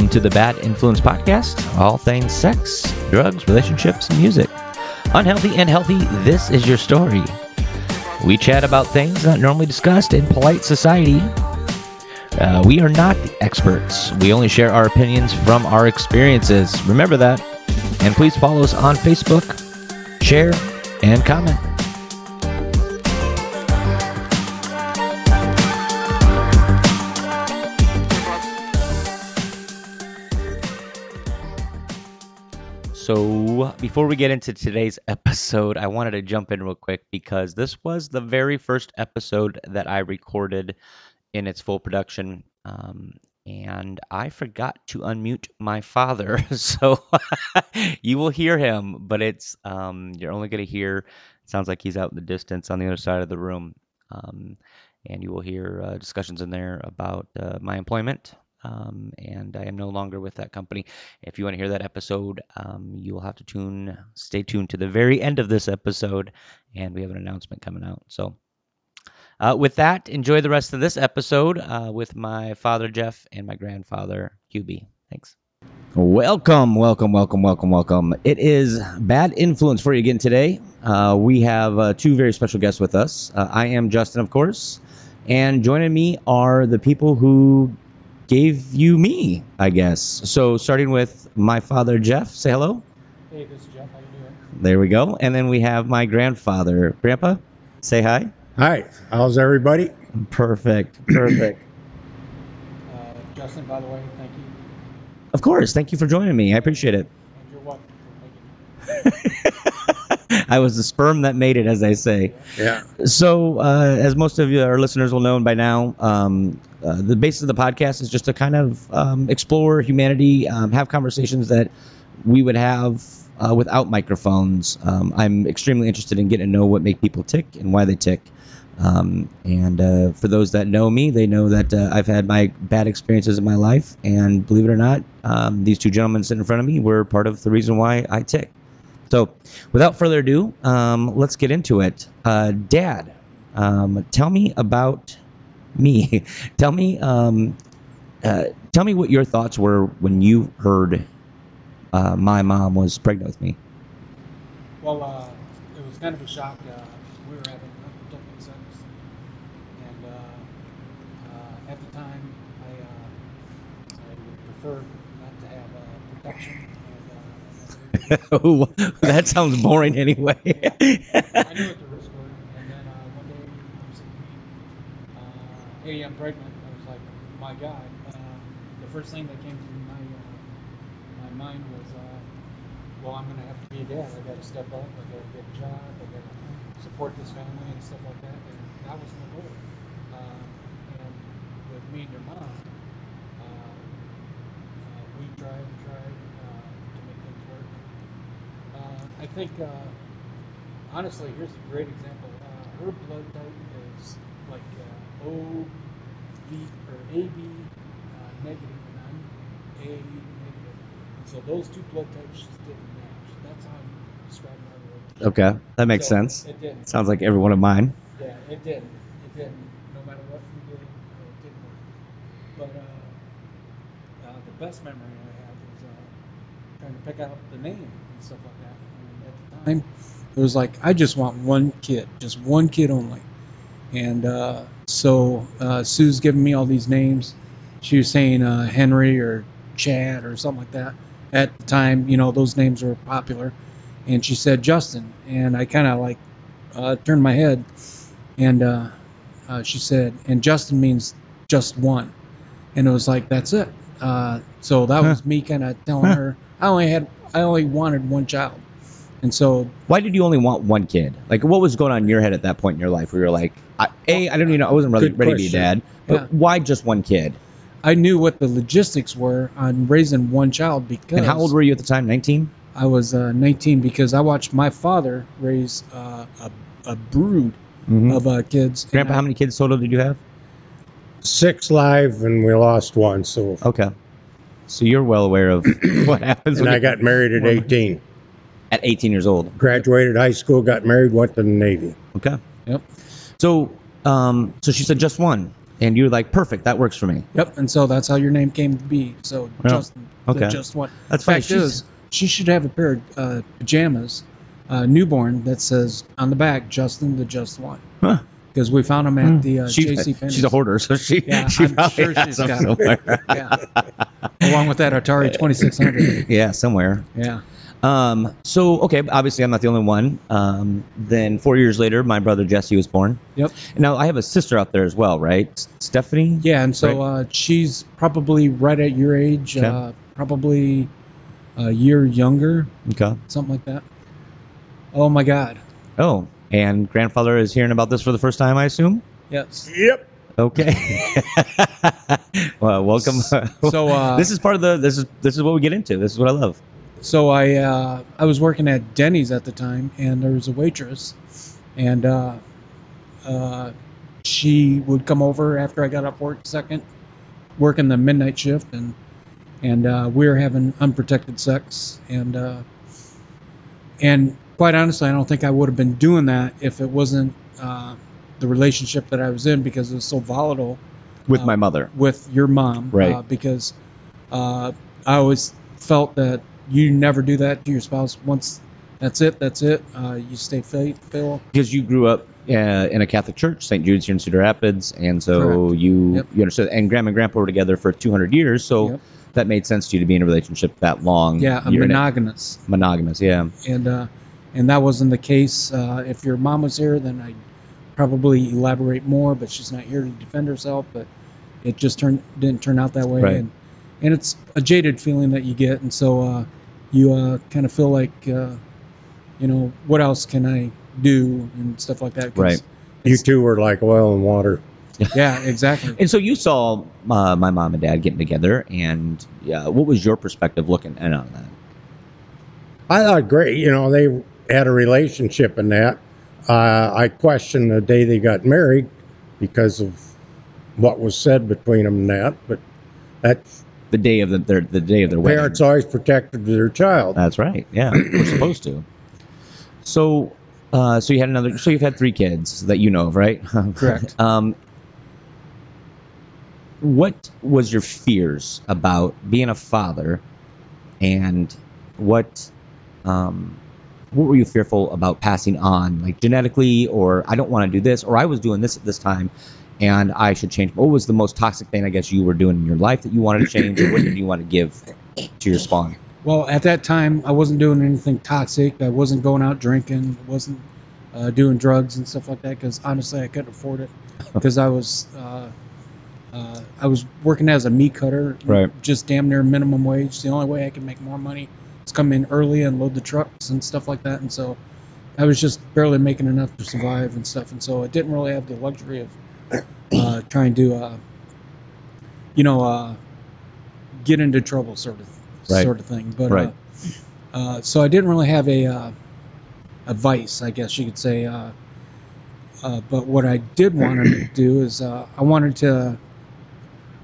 Welcome to the Bad Influence Podcast, all things sex, drugs, relationships, and music. Unhealthy and healthy, this is your story. We chat about things not normally discussed in polite society. Uh, we are not the experts. We only share our opinions from our experiences. Remember that. And please follow us on Facebook, share, and comment. So, before we get into today's episode, I wanted to jump in real quick because this was the very first episode that I recorded in its full production. Um, and I forgot to unmute my father. So, you will hear him, but it's um, you're only going to hear, sounds like he's out in the distance on the other side of the room. Um, and you will hear uh, discussions in there about uh, my employment, um, and I am no longer with that company. If you want to hear that episode, um, you will have to tune, stay tuned to the very end of this episode, and we have an announcement coming out. So, uh, with that, enjoy the rest of this episode uh, with my father Jeff and my grandfather Hubie. Thanks. Welcome, welcome, welcome, welcome, welcome. It is Bad Influence for you again today. Uh, we have uh, two very special guests with us. Uh, I am Justin, of course, and joining me are the people who gave you me, I guess. So starting with my father Jeff, say hello. Hey, this is Jeff. How you doing? There we go. And then we have my grandfather, Grandpa. Say hi. Hi, how's everybody? Perfect. Perfect. Uh, Justin, by the way, thank you. of course. Thank you for joining me. I appreciate it. And you're welcome for making I was the sperm that made it, as they say. Yeah. So, uh, as most of you, our listeners will know by now, um, uh, the basis of the podcast is just to kind of um, explore humanity, um, have conversations that we would have uh, without microphones. Um, I'm extremely interested in getting to know what make people tick and why they tick. Um, and uh, for those that know me, they know that uh, I've had my bad experiences in my life, and believe it or not, um, these two gentlemen sitting in front of me were part of the reason why I tick. So, without further ado, um, let's get into it. Uh, Dad, um, tell me about me. tell me, um, uh, tell me what your thoughts were when you heard uh, my mom was pregnant with me. Well, uh, it was kind of a shock. Uh, we were having unprotected sex, and uh, at the time, I, I would prefer not to have protection. That sounds boring anyway. I knew what the risks were, and then uh, uh, "Hey, I'm pregnant." I was like, "My God!" Uh, the first thing that came to my uh, my mind was, "Well, I'm going to have to be a dad. I got to step up. I got to get a job. I got to support this family and stuff like that." And that was my goal. Uh, and with me and your mom, we tried and tried uh, to make things work. Uh, I think. Uh, honestly, here's a great example. Uh, her blood type is like uh, O, B, or AB uh, negative, and I'm A negative. So those two blood types just didn't match. That's how I'm describing our relationship. okay, that makes So sense. It didn't. Sounds like every one of mine. Yeah, it didn't. It didn't. No matter what we did, it didn't work. But uh, uh, the best memory I have is uh, trying to pick out the name and stuff like that. And at the time, it was like I just want one kid, just one kid only. And uh, so uh, Sue's giving me all these names. She was saying uh, Henry or Chad or something like that. At the time, you know, those names were popular. And she said Justin, and I kind of like uh, turned my head, and uh, uh, she said, and Justin means just one, and it was like that's it. Uh, so that was me kind of telling her I only had I only wanted one child, and so Why did you only want one kid? Like, what was going on in your head at that point in your life where you're like, I, A, I don't even know, I wasn't really Good ready to be a dad, but Yeah. why just one kid? I knew what the logistics were on raising one child because And how old were you at the time? 19? I was uh, 19 because I watched my father raise uh, a, a brood Mm-hmm. of uh, kids. and Grandpa, I- how many kids total did you have? Six live, and we lost one. So, Okay. So you're well aware of what happens and when I you- got married at 18. At 18 years old. Graduated high school, got married, went to the Navy. Okay. Yep. So, um, so she said just one. And you're like, perfect, that works for me. Yep. And so that's how your name came to be. So Yeah. Justin, the Okay. just one. That's funny. Fact She's- is, she should have a pair of uh, pajamas, uh, newborn, that says on the back, Justin the Just One. Huh. Because we found them at the uh, She- J.C. Penney. she's a hoarder, so she, Yeah, she I'm probably sure has she's them got 'em. somewhere. Yeah. Along with that Atari 2600. yeah, somewhere. Yeah. Um, so okay, obviously I'm not the only one. Um, then four years later, my brother Jesse was born. Yep. Now I have a sister out there as well, right? S- Stephanie. Yeah, and so uh, she's probably right at your age, Okay. uh, probably a year younger, Okay. something like that. Oh my God. Oh, and grandfather is hearing about this for the first time, I assume. Yes. Yep. Okay. well, welcome. So uh, this is part of the. This is this is what we get into. This is what I love. So I uh, I was working at Denny's at the time, and there was a waitress, and uh, uh, she would come over after I got off work second, working the midnight shift, and and uh, we were having unprotected sex, and uh, and quite honestly, I don't think I would have been doing that if it wasn't uh, the relationship that I was in because it was so volatile With Uh, my mother. with your mom, Right. Uh, because uh, I always felt that you never do that to your spouse. Once that's it, that's it. Uh, you stay faithful. because you grew up uh, in a Catholic church, St. Jude's here in Cedar Rapids, and so Correct. you Yep. you understood. And grandma and grandpa were together for 200 years, so Yep. that made sense to you to be in a relationship that long. Yeah, I'm You're in it. monogamous, monogamous. Yeah, and uh, and that wasn't the case. Uh, if your mom was here, then I'd probably elaborate more. But she's not here to defend herself. But it just turned didn't turn out that way, Right. and and it's a jaded feeling that you get, and so uh, you uh, kind of feel like. Uh, you know, what else can I do and stuff like that. Right. You two were like oil and water. Yeah, exactly. and so you saw uh, my mom and dad getting together, and yeah, what was your perspective looking in on that? I thought great. You know, they had a relationship in that. Uh, I questioned the day they got married because of what was said between them and that. But that's The day of the their, the day of their wedding. parents always protected their child. That's right. Yeah, we're supposed to. So, uh, so you had another. So you've had three kids that you know of, right? Correct. um, what was your fears about being a father, and what, um, what were you fearful about passing on, like genetically, or I don't want to do this, or I was doing this at this time, and I should change. What was the most toxic thing I guess you were doing in your life that you wanted to change, or what did you want to give to your spawn? Well, at that time, I wasn't doing anything toxic. I wasn't going out drinking. I wasn't uh, doing drugs and stuff like that because honestly, I couldn't afford it because I was uh, uh, I was working as a meat cutter, Right. Just damn near minimum wage. The only way I could make more money is come in early and load the trucks and stuff like that. And so, I was just barely making enough to survive and stuff. And so, I didn't really have the luxury of uh, trying to, uh, you know, uh, get into trouble, sort of, Right. sort of thing. But Right. uh, uh, so I didn't really have a uh, a vice, I guess you could say. Uh, uh, but what I did want to do is uh, I wanted to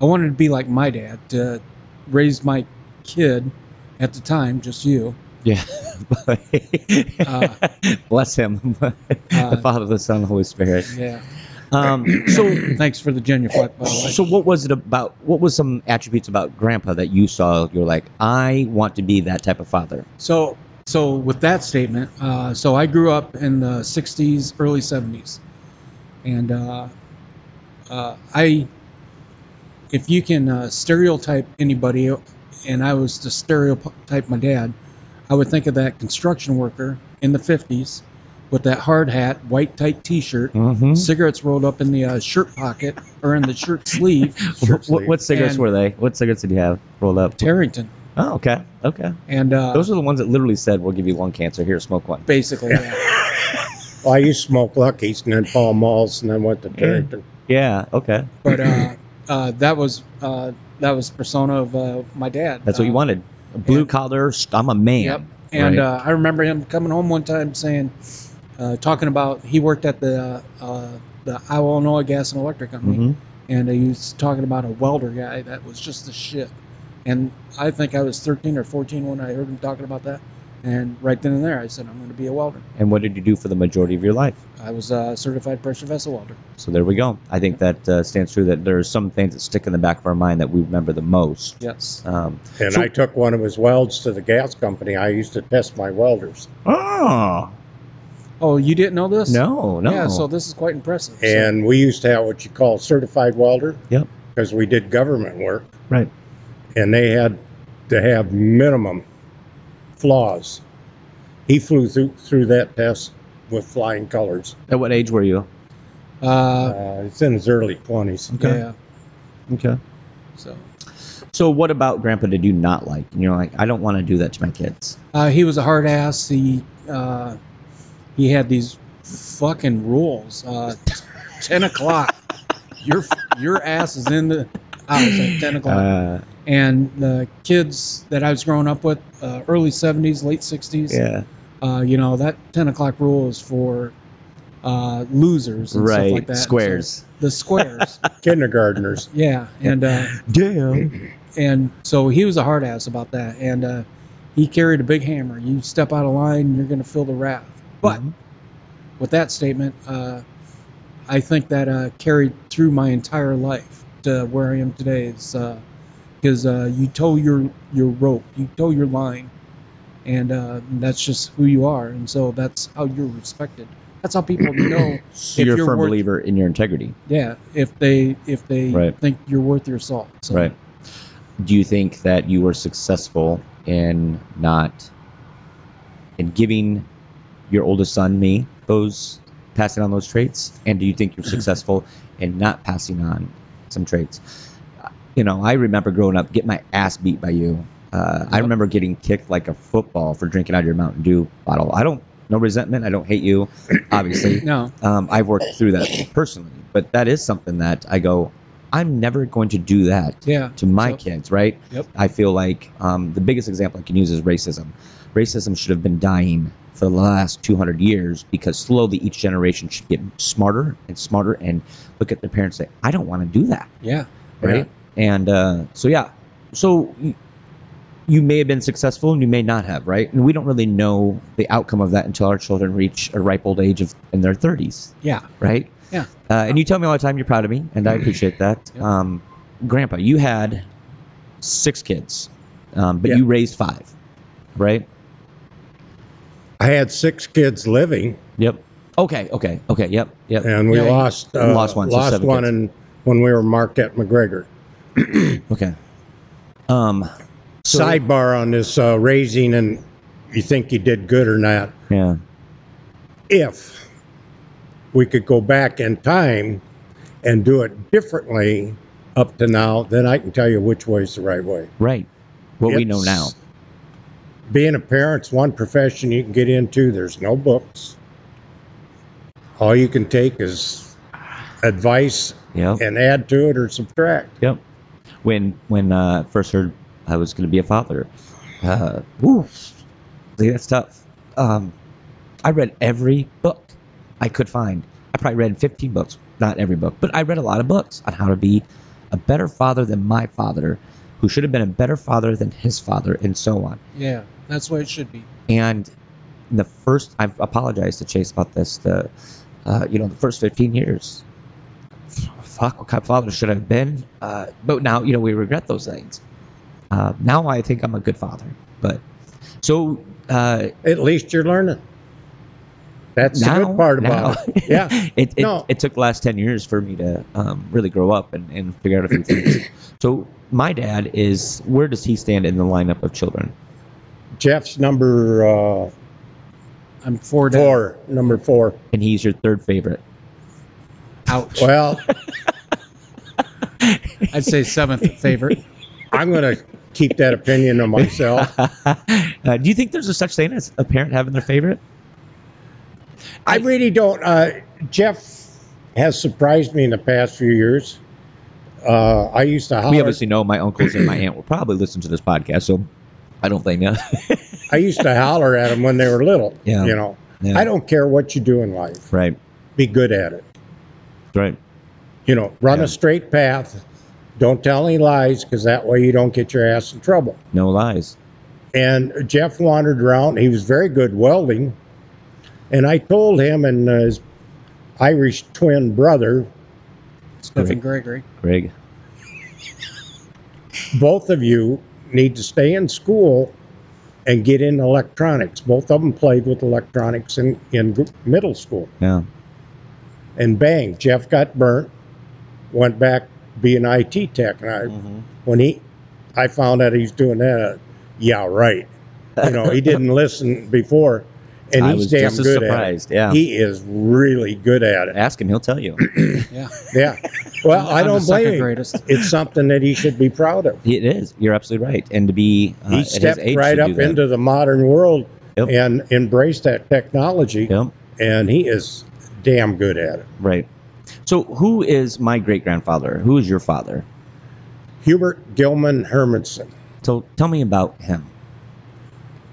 I wanted to be like my dad to raise my kid at the time, just you. Yeah. Uh, Bless him. the Uh, Father, the Son, the Holy Spirit. Yeah. Um, so, Thanks for the genuflect, by so what was it about? What was some attributes about Grandpa that you saw? You're like, I want to be that type of father. So, so with that statement, uh, so I grew up in the '60s, early '70s, and uh, uh, I, if you can uh, stereotype anybody, and I was to stereotype my dad, I would think of that construction worker in the '50s with that hard hat, white tight T-shirt, Mm-hmm. cigarettes rolled up in the uh, shirt pocket or in the shirt sleeve, Shirt What, sleeve. what cigarettes And- were they? What cigarettes did you have rolled up? Tareyton, Oh, okay, okay. and uh, Those are the ones that literally said, "We'll give you lung cancer. Here, smoke one." basically. Yeah. Well, I used to smoke Luckies and then Pall Malls and then went to Carrington. Yeah. Okay. but uh, uh, that was uh, that was persona of uh, my dad. That's what you wanted. Blue collar. I'm a man. Yep. And Right. uh, I remember him coming home one time saying, uh, talking about he worked at the uh, the Iowa Illinois Gas and Electric Company, Mhm. and he was talking about a welder guy that was just the shit. And I think I was 13 or 14 when I heard him talking about that, And right then and there, I said, I'm going to be a welder. And what did you do for the majority of your life? I was a certified pressure vessel welder. So there we go. I think that uh, stands true that there are some things that stick in the back of our mind that we remember the most. Yes. Um, And So- I took one of his welds to the gas company. I used to test my welders. oh Oh, you didn't know this? no, no. Yeah, so this is quite impressive. So- And we used to have what you call certified welder. Yep. Because we did government work. Right. And they had to have minimum flaws. He flew through through that test with flying colors. At what age were you? uh, Uh, it's in his early 20s. Okay. yeah. Okay. So So what about Grandpa did you not like? And you're like, I don't want to do that to my kids. uh, he was a hard ass. He uh, he had these fucking rules. Uh, ten o'clock. Your your ass is in the house at ten o'clock. Uh, and the kids that I was growing up with, uh, early '70s, late '60s. yeah. Uh, you know that ten o'clock rule is for uh, losers and Right. stuff like that. Squares. So the squares. Kindergartners. yeah, and uh, Damn. and so he was a hard ass about that, and uh, he carried a big hammer. You step out of line, you're going to feel the wrath. But Mhm. with that statement, uh, I think that uh, carried through my entire life to where I am today. Is because uh, you tow your your rope, you tow your line, and uh, that's just who you are, and so that's how you're respected. That's how people know. So If you're a you're firm worth- believer in your integrity. Yeah, if they if they Right. think you're worth your salt. So, Right. Do you think that you were successful in not in giving your oldest son me those passing on those traits? And do you think you're successful in not passing on some traits? You know, I remember growing up getting my ass beat by you. Uh, I remember getting kicked like a football for drinking out of your Mountain Dew bottle. I don't no resentment. I don't hate you, obviously. No, Um, I've worked through that personally, but that is something that I go, I'm never going to do that yeah, to my kids, right? Yep. I feel like um, the biggest example I can use is racism. Racism should have been dying for the last 200 years because slowly each generation should get smarter and smarter and look at their parents and say, I don't want to do that, yeah, right? And uh, so, yeah. So you may have been successful and you may not have, right? And we don't really know the outcome of that until our children reach a ripe old age of in their 30s yeah. right? Yeah. Uh, and you tell me all the time you're proud of me, and I appreciate that. Yeah. Um, Grandpa, you had six kids, um, but Yeah. you raised five, right? I had six kids living, Yep. Okay. Okay. Okay. Yep. Yep. and we Yeah, lost uh, Lost one, so Lost one kids. in, when we were marked at McGregor. Okay. Um. So, Sidebar on this uh, raising, and you think you did good or not? Yeah. If we could go back in time and do it differently up to now, then I can tell you which way is the right way. Right. What we know now. Being a parent's one profession you can get into. There's no books. All you can take is advice Yep. and add to it or subtract. Yep. When when uh, first heard I was going to be a father, uh, woo, see, that's tough. Um, I read every book I could find. I probably read 15 books, not every book, but I read a lot of books on how to be a better father than my father, who should have been a better father than his father, and so on. Yeah, that's what it should be. And the first, I've apologized to Chase about this. The, uh, you know, the first 15 years, fuck, what kind of father should I have been? Uh, but now, you know, we regret those things. Uh, now I think I'm a good father. But so uh, At least you're learning. That's now, the good part now- about it. Yeah. it, it, No. it took the last 10 years for me to um, really grow up and, and figure out a few things. So my dad is, where does he stand in the lineup of children? Jeff's number uh, I'm four down. four. Number four. And he's your third favorite. Ouch. Well, I'd say seventh favorite. I'm going to keep that opinion of myself. uh, do you think there's a such thing as a parent having their favorite? I really don't. Uh, Jeff has surprised me in the past few years. Uh, I used to We obviously know my uncles and my aunt will probably listen to this podcast, so I don't blame you. I used to holler at them when they were little. Yeah. You know, Yeah. I don't care what you do in life. right, Be good at it. right, You know, run Yeah. a straight path. Don't tell any lies because that way you don't get your ass in trouble. no lies. And Jeff wandered around. He was very good welding. And I told him and his Irish twin brother, Stephen Gregory. Greg. both of you need to stay in school and get in electronics. Both of them played with electronics in, in middle school. Yeah. And bang, Jeff got burnt, went back being IT tech. And I, Mm-hmm. when he, I found out he's doing that, yeah, right. You know, he didn't listen before, and I he's was damn just as good at it. Yeah. He is really good at it. Ask him, he'll tell you. Yeah. Yeah. Well, I I'm the don't second blame him. greatest. It's something that he should be proud of. It is. You're absolutely right. And to be uh, he at his stepped age right up that. into the modern world Yep. and embraced that technology, Yep. and he is damn good at it. Right. So, who is my great grandfather? Who is your father? Hubert Gilman Hermanson. So, tell me about him.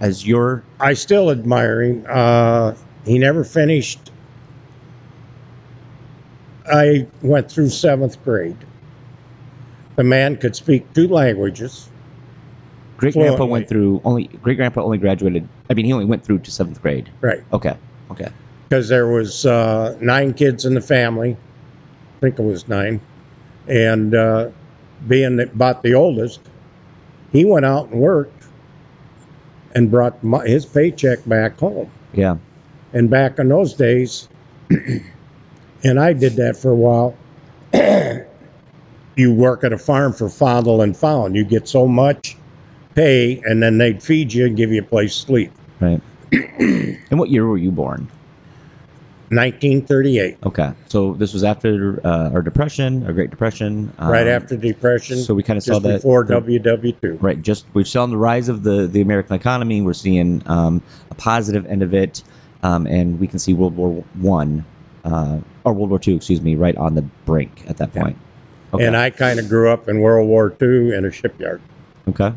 As your I still admire him. Uh, he never finished. I went through seventh grade. The man could speak two languages. great grandpa went through only great grandpa only graduated. I mean, he only went through to seventh grade. Right. Okay. Okay. because there was uh, nine kids in the family. I think it was nine, and uh, being the, about the oldest, he went out and worked and brought my, his paycheck back home. Yeah. And back in those days, and I did that for a while. you work at a farm for fondle and found. You get so much pay, and then they'd feed you and give you a place to sleep. Right. and what year were you born? 1938, Okay. So this was after uh, our depression, our Great Depression. right um, after Depression. So we kind of saw that before the- WW2. Right. Just we're seeing the rise of the the American economy. We're seeing um, a positive end of it, um, and we can see World War One uh, or World War Two, excuse me, right on the brink at that Yeah. point. Okay. And I kind of grew up in World War Two in a shipyard. okay.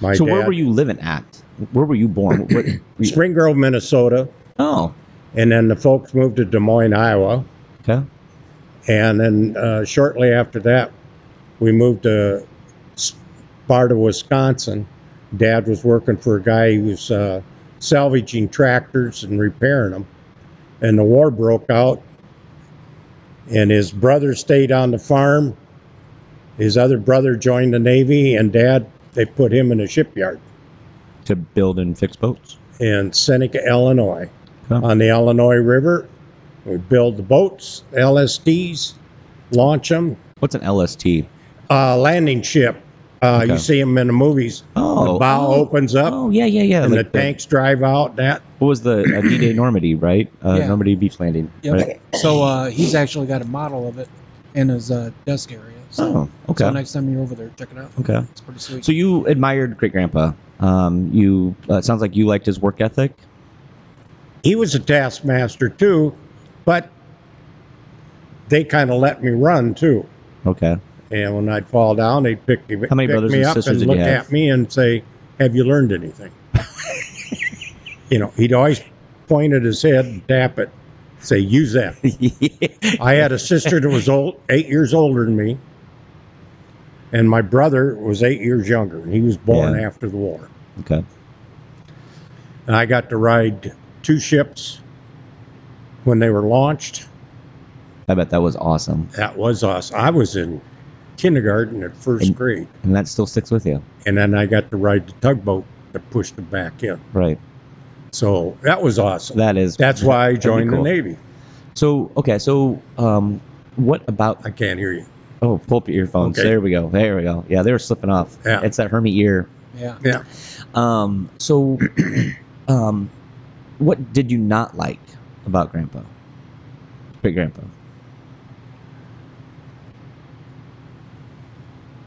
My so dad, where were you living at? Where were you born? What, were you- Spring Grove, Minnesota, oh. And then the folks moved to Des Moines, Iowa, Okay. and then uh, shortly after that, we moved to Sparta, Wisconsin. Dad was working for a guy who was uh, salvaging tractors and repairing them, and the war broke out. And his brother stayed on the farm. His other brother joined the Navy, and Dad they put him in a shipyard To build and fix boats. in Seneca, Illinois. On the Illinois River. We build the boats, LSTs, launch them. What's an LST? Uh, landing ship. Uh, Okay. You see them in the movies. Oh. the bow oh, opens up, Oh yeah, yeah, yeah. and like the tanks drive out. That What was the uh, D-Day Normandy, right? Uh, Yeah. Normandy beach landing. Yep. Right? So uh, he's actually got a model of it in his uh, desk area. So, Oh, okay. so next time you're over there, check it out. okay. It's pretty sweet. So you admired great grandpa. Um, you uh, it sounds like you liked his work ethic. He was a taskmaster too, but they kind of let me run too. Okay. And when I'd fall down, they'd pick me, How many pick brothers me and up sisters and did you look have? at me and say, "Have you learned anything?" you know, he'd always point at his head and tap it, say, "Use that." I had a sister that was old, eight years older than me, and my brother was eight years younger, and he was born Yeah. after the war. okay. And I got to ride two ships when they were launched. I bet that was awesome, That was us. I was in kindergarten at first And- grade, and that still sticks with you, and then I got to ride the tugboat that pushed them back in. right? So that was awesome. That is. That's why I joined cool. the Navy. So okay, so um, what about? I can't hear you. Oh, pull up your earphones. Okay. There we go. There we go. Yeah, they were slipping off. Yeah. It's that Hermie ear. yeah. Yeah. Um, so, um, what did you not like about Grandpa? Great Grandpa.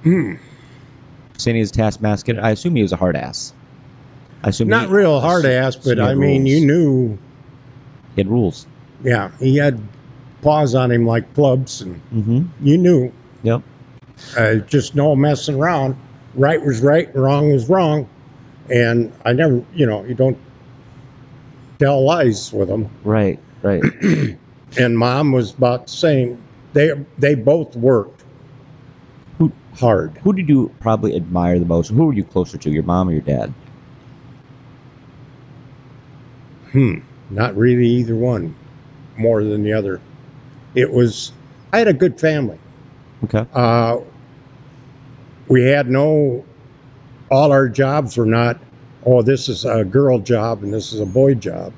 Hmm. Saying he's a taskmaster. I assume he was a hard ass. I assume Not he, real hard ass, but I mean, rules. you knew. he had rules. Yeah, he had paws on him like clubs, and Mm-hmm. you knew. Yep. Uh, just no messing around. Right was right, wrong was wrong, and I never, you know, you don't tell lies with them. Right. Right. And mom was about the same. They they both worked Who- hard. Who did you probably admire the most? Who were you closer to, your mom or your dad? Hmm, not really either one more than the other. It was, I had a good family. Okay. Uh, we had no, all our jobs were not, oh, this is a girl job and this is a boy job.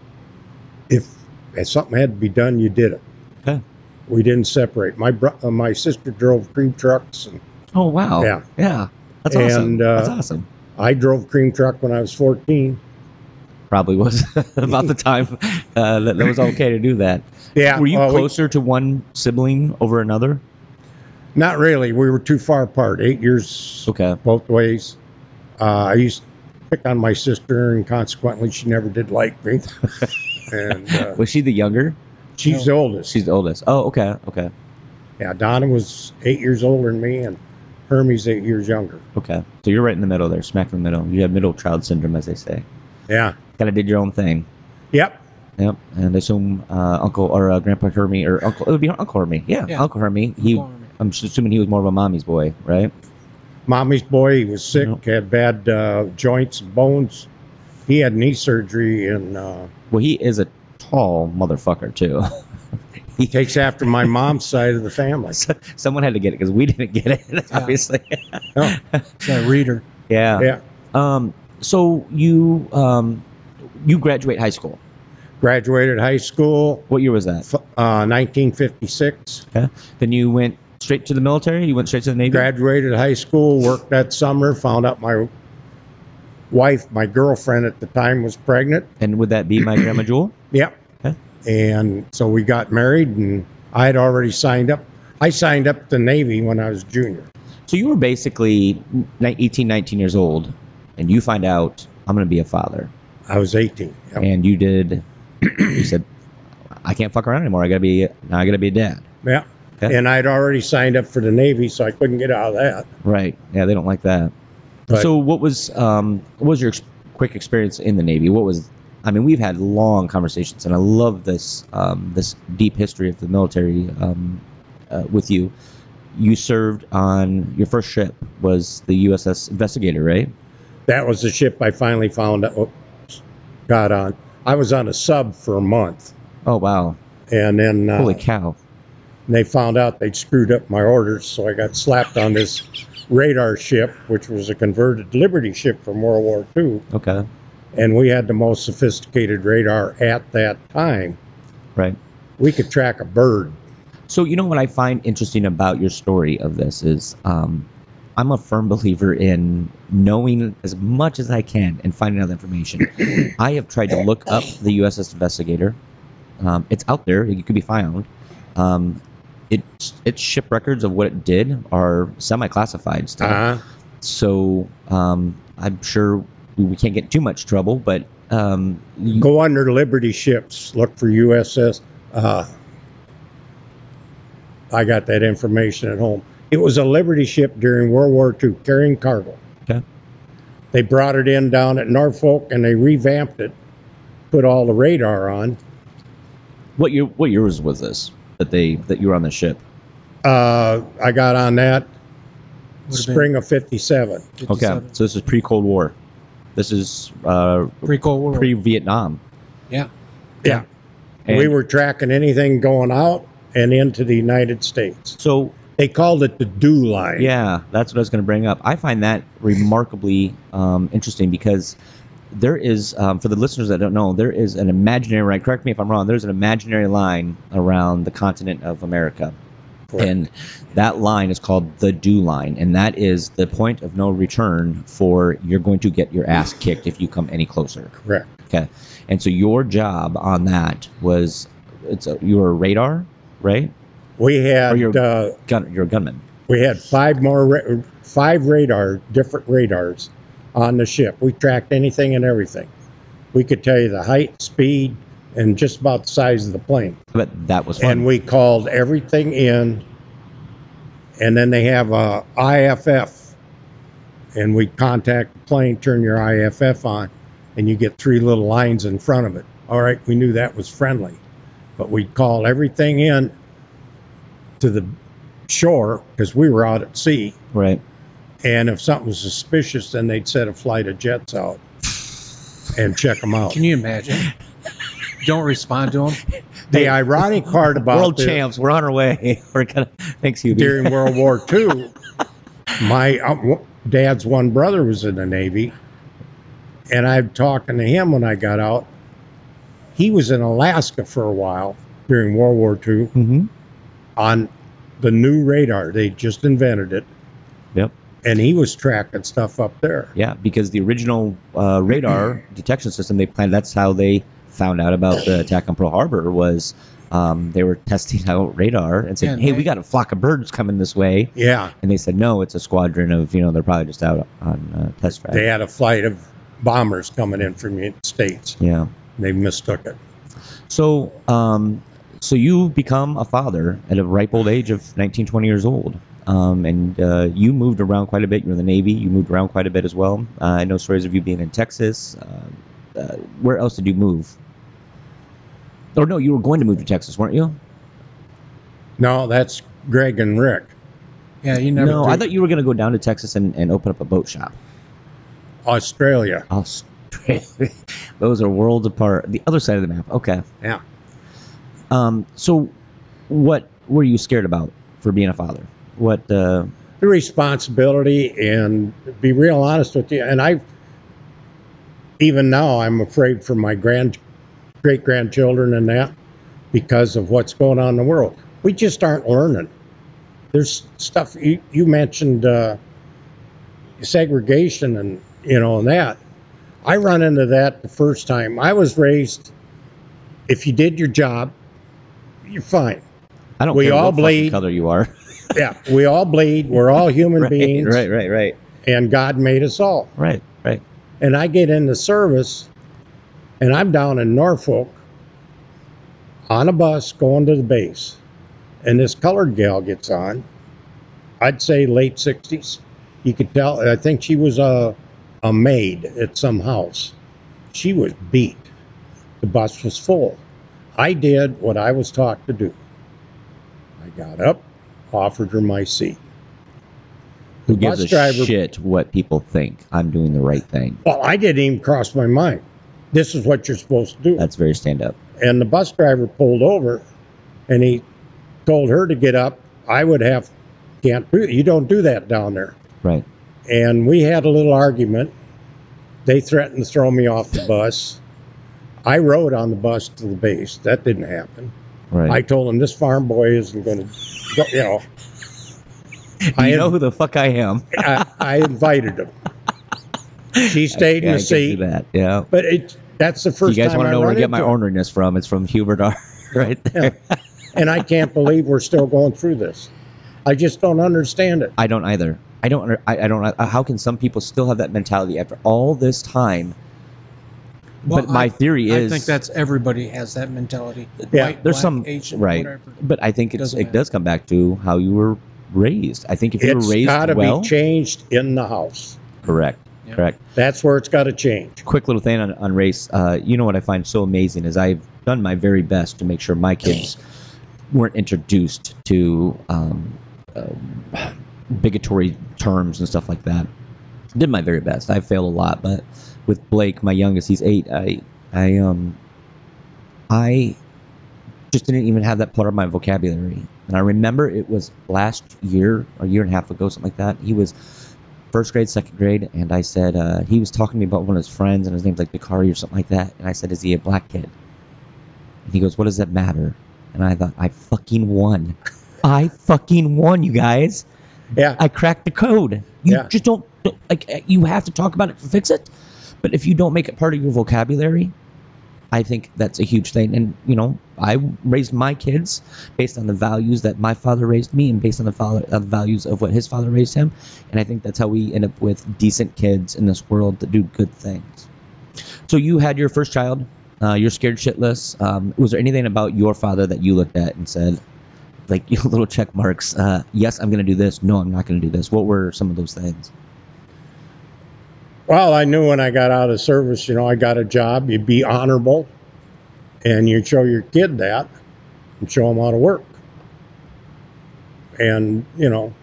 If, if something had to be done, you did it. Okay. We didn't separate. My bro- uh, my sister drove cream trucks, and Oh wow. Yeah. Yeah. That's awesome. And, uh, That's awesome. I drove cream truck when I was 14. Probably was about the time uh, that it was okay to do that. Yeah. Were you well, we- closer to one sibling over another? not really. We were too far apart. Eight years Okay. both ways. Uh, I used to pick on my sister, and consequently, she never did like me. and uh, Was she the younger? she's the oldest. She's the oldest. Oh, okay. Okay. Yeah, Donna was eight years older than me, and Hermie's eight years younger. Okay. So you're right in the middle there, smack in the middle. You have middle child syndrome, as they say. Yeah. Kind of did your own thing. Yep. Yep. And I assume uh, Uncle or uh, Grandpa Hermie or Uncle it would be Uncle Hermie. Yeah, Yeah. Uncle Hermie. He, Uncle Hermie. I'm just assuming he was more of a mommy's boy, right? Mommy's boy, he was sick, Yep. had bad uh, joints and bones. He had knee surgery, and uh, Well, he is a tall motherfucker too. he takes after my mom's side of the family. Someone had to get it because we didn't get it, obviously. Oh, It's that reader. yeah. yeah. Um. So you um, you graduate high school. Graduated high school, What year was that? uh, 1956. Okay. Then you went straight to the military. You went straight to the Navy. Graduated high school, worked that summer, found out my wife, my girlfriend at the time, was pregnant. and would that be my grandma Jewel? Yep. Okay. And so we got married, and I had already signed up. I signed up the Navy when I was junior. So you were basically 18, 19 years old, and you find out I'm going to be a father, I was 18. Yep. and you did. you said, "I can't fuck around anymore. I got to be now. I got to be a dad." Yeah. Okay. And I'd already signed up for the Navy, so I couldn't get out of that. Right? Yeah, they don't like that. But- so what was um what was your ex- quick experience in the Navy? What was I mean, we've had long conversations, and I love this um, this deep history of the military um, uh, with you. You served on your first ship was the USS Investigator, right? That was the ship I finally found out, got on. I was on a sub for a month, Oh wow! and then uh, Holy cow! They found out they'd screwed up my orders, so I got slapped on this radar ship, which was a converted Liberty ship from World War II, Okay, and we had the most sophisticated radar at that time. right. We could track a bird. So you know what I find interesting about your story of this is um, I'm a firm believer in knowing as much as I can and finding out the information. I have tried to look up the USS Investigator. Um, it's out there; it could be found. Um, its its ship records of what it did are semi-classified still. Uh-huh. So um, I'm sure we can't get too much trouble, but um, you- Go under Liberty ships, look for USS. Uh, I got that information at home. It was a Liberty ship during World War II carrying cargo. Okay. They brought it in down at Norfolk and they revamped it, put all the radar on. what year what years was this that they that you were on the ship? Uh, I got on that Would've been spring of 57. Okay, so this is pre Cold War. This is uh, Pre-Cold War. pre Vietnam. yeah. Yeah. And we were tracking anything going out and into the United States. so They called it the DEW line. yeah, that's what I was going to bring up. I find that remarkably um, interesting because there is, um, for the listeners that don't know, there is an imaginary line. Correct me if I'm wrong. There's an imaginary line around the continent of America. Correct. And that line is called the DEW line, and that is the point of no return for you're going to get your ass kicked if you come any closer. Correct. Okay, and so your job on that was it's a, you were a radar, right? We had Or you're- uh, Gun, you're gunman. we had five more ra- five radar different radars on the ship. We tracked anything and everything. We could tell you the height, speed, and just about the size of the plane. But that was fun. And we called everything in. And then they have a IFF, and we contact the plane, turn your IFF on, and you get three little lines in front of it. All right, we knew that was friendly, but we'd call everything in to the shore because we were out at sea. right. And if something was suspicious, then they'd set a flight of jets out and check them out. Can you imagine? don't respond to them. The ironic part about World this, champs, we're on our way. we're gonna. Thanks, Hubie. during World War II, my uh, w- dad's one brother was in the Navy, and I'm talking to him when I got out. He was in Alaska for a while during World War II hmm on the new radar. They just invented it, Yep. And he was tracking stuff up there. Yeah, because the original uh, radar detection system they planned. That's how they found out about the attack on Pearl Harbor. Was um, they were testing out radar and saying, And "Hey, they- we got a flock of birds coming this way," Yeah, and they said, "No, it's a squadron of you know they're probably just out on uh, test drive." they had a flight of bombers coming in from the United States. yeah. They mistook it. So, um, so you become a father at a ripe old age of 19, 20 years old. Um, and uh, you moved around quite a bit. You were in the Navy. You moved around quite a bit as well. Uh, I know stories of you being in Texas. Uh, uh, where else did you move? Or no, you were going to move to Texas, weren't you? No, that's Greg and Rick. Yeah, you never. no, do. I thought you were going to go down to Texas and, and open up a boat shop. Australia. Australia. Those are worlds apart. The other side of the map. Okay. Yeah. Um, so, what were you scared about for being a father? What? Uh, the responsibility and be real honest with you and i even now i'm afraid for my grand great grandchildren and that because of what's going on in the world we just aren't learning there's stuff you, you mentioned uh, segregation and you know and that i run into that the first time i was raised if you did your job you're fine I don't We care all what bleed. color you are. yeah we all bleed we're all human right, beings right, right, right, and god made us all right, right. and I get into service, and I'm down in Norfolk on a bus going to the base, and this colored gal gets on. I'd say late '60s. You could tell. I think she was a a maid at some house. She was beat. The bus was full. I did what I was taught to do. I got up, offered her my seat. Who gives a driver shit what people think? I'm doing the right thing. Well, I didn't even cross my mind. This is what you're supposed to do. That's very stand up. and the bus driver pulled over and he told her to get up. I would have, can't do You don't do that down there. Right. And we had a little argument. They threatened to throw me off the bus. I rode on the bus to the base. That didn't happen. Right. I told him this farm boy isn't going to, you know. Do I, you know who the fuck I am? I, I invited him. She stayed Yeah, in I the seat, that. Yeah. but it that's the first. You guys want to know where I get my orneriness from? It's from Hubert R. right there. and I can't believe we're still going through this. I just don't understand it. I don't either. I don't. I, I don't. uh, How can some people still have that mentality after all this time? Well, but my I- theory is, I think that's everybody has that mentality. Yeah, White, there's black, some Asian, right. whatever. But I think it's it matter. does come back to how you were raised. I think if you It's were raised it's got to well, be changed in the house. correct, Yeah. correct. That's where it's got to change. quick little thing on, on race. Uh, you know what I find so amazing is I've done my very best to make sure my kids weren't introduced to um, um, bigotry terms and stuff like that. Did my very best. I failed a lot, but with Blake, my youngest, he's eight. I I um I just didn't even have that part of my vocabulary. And I remember it was last year, or a year and a half ago, something like that. He was first grade, second grade, and I said uh, he was talking to me about one of his friends, and his name's like Bakari or something like that. And I said, "Is he a black kid?" And he goes, "What does that matter?" And I thought, "I fucking won! I fucking won, you guys! Yeah. I cracked the code. You Yeah. just don't, don't like. You have to talk about it to fix it. But if you don't make it part of your vocabulary, I think that's a huge thing. And you know, I raised my kids based on the values that my father raised me, and based on the father, uh, values of what his father raised him. And I think that's how we end up with decent kids in this world that do good things. So you had your first child. Uh, you're scared shitless. Um, was there anything about your father that you looked at and said, like little check marks? Uh, yes, I'm going to do this. No, I'm not going to do this. What were some of those things? Well, I knew when I got out of service, you know, I got a job. You'd be honorable, and you'd show your kid that, and show him how to work. And you know,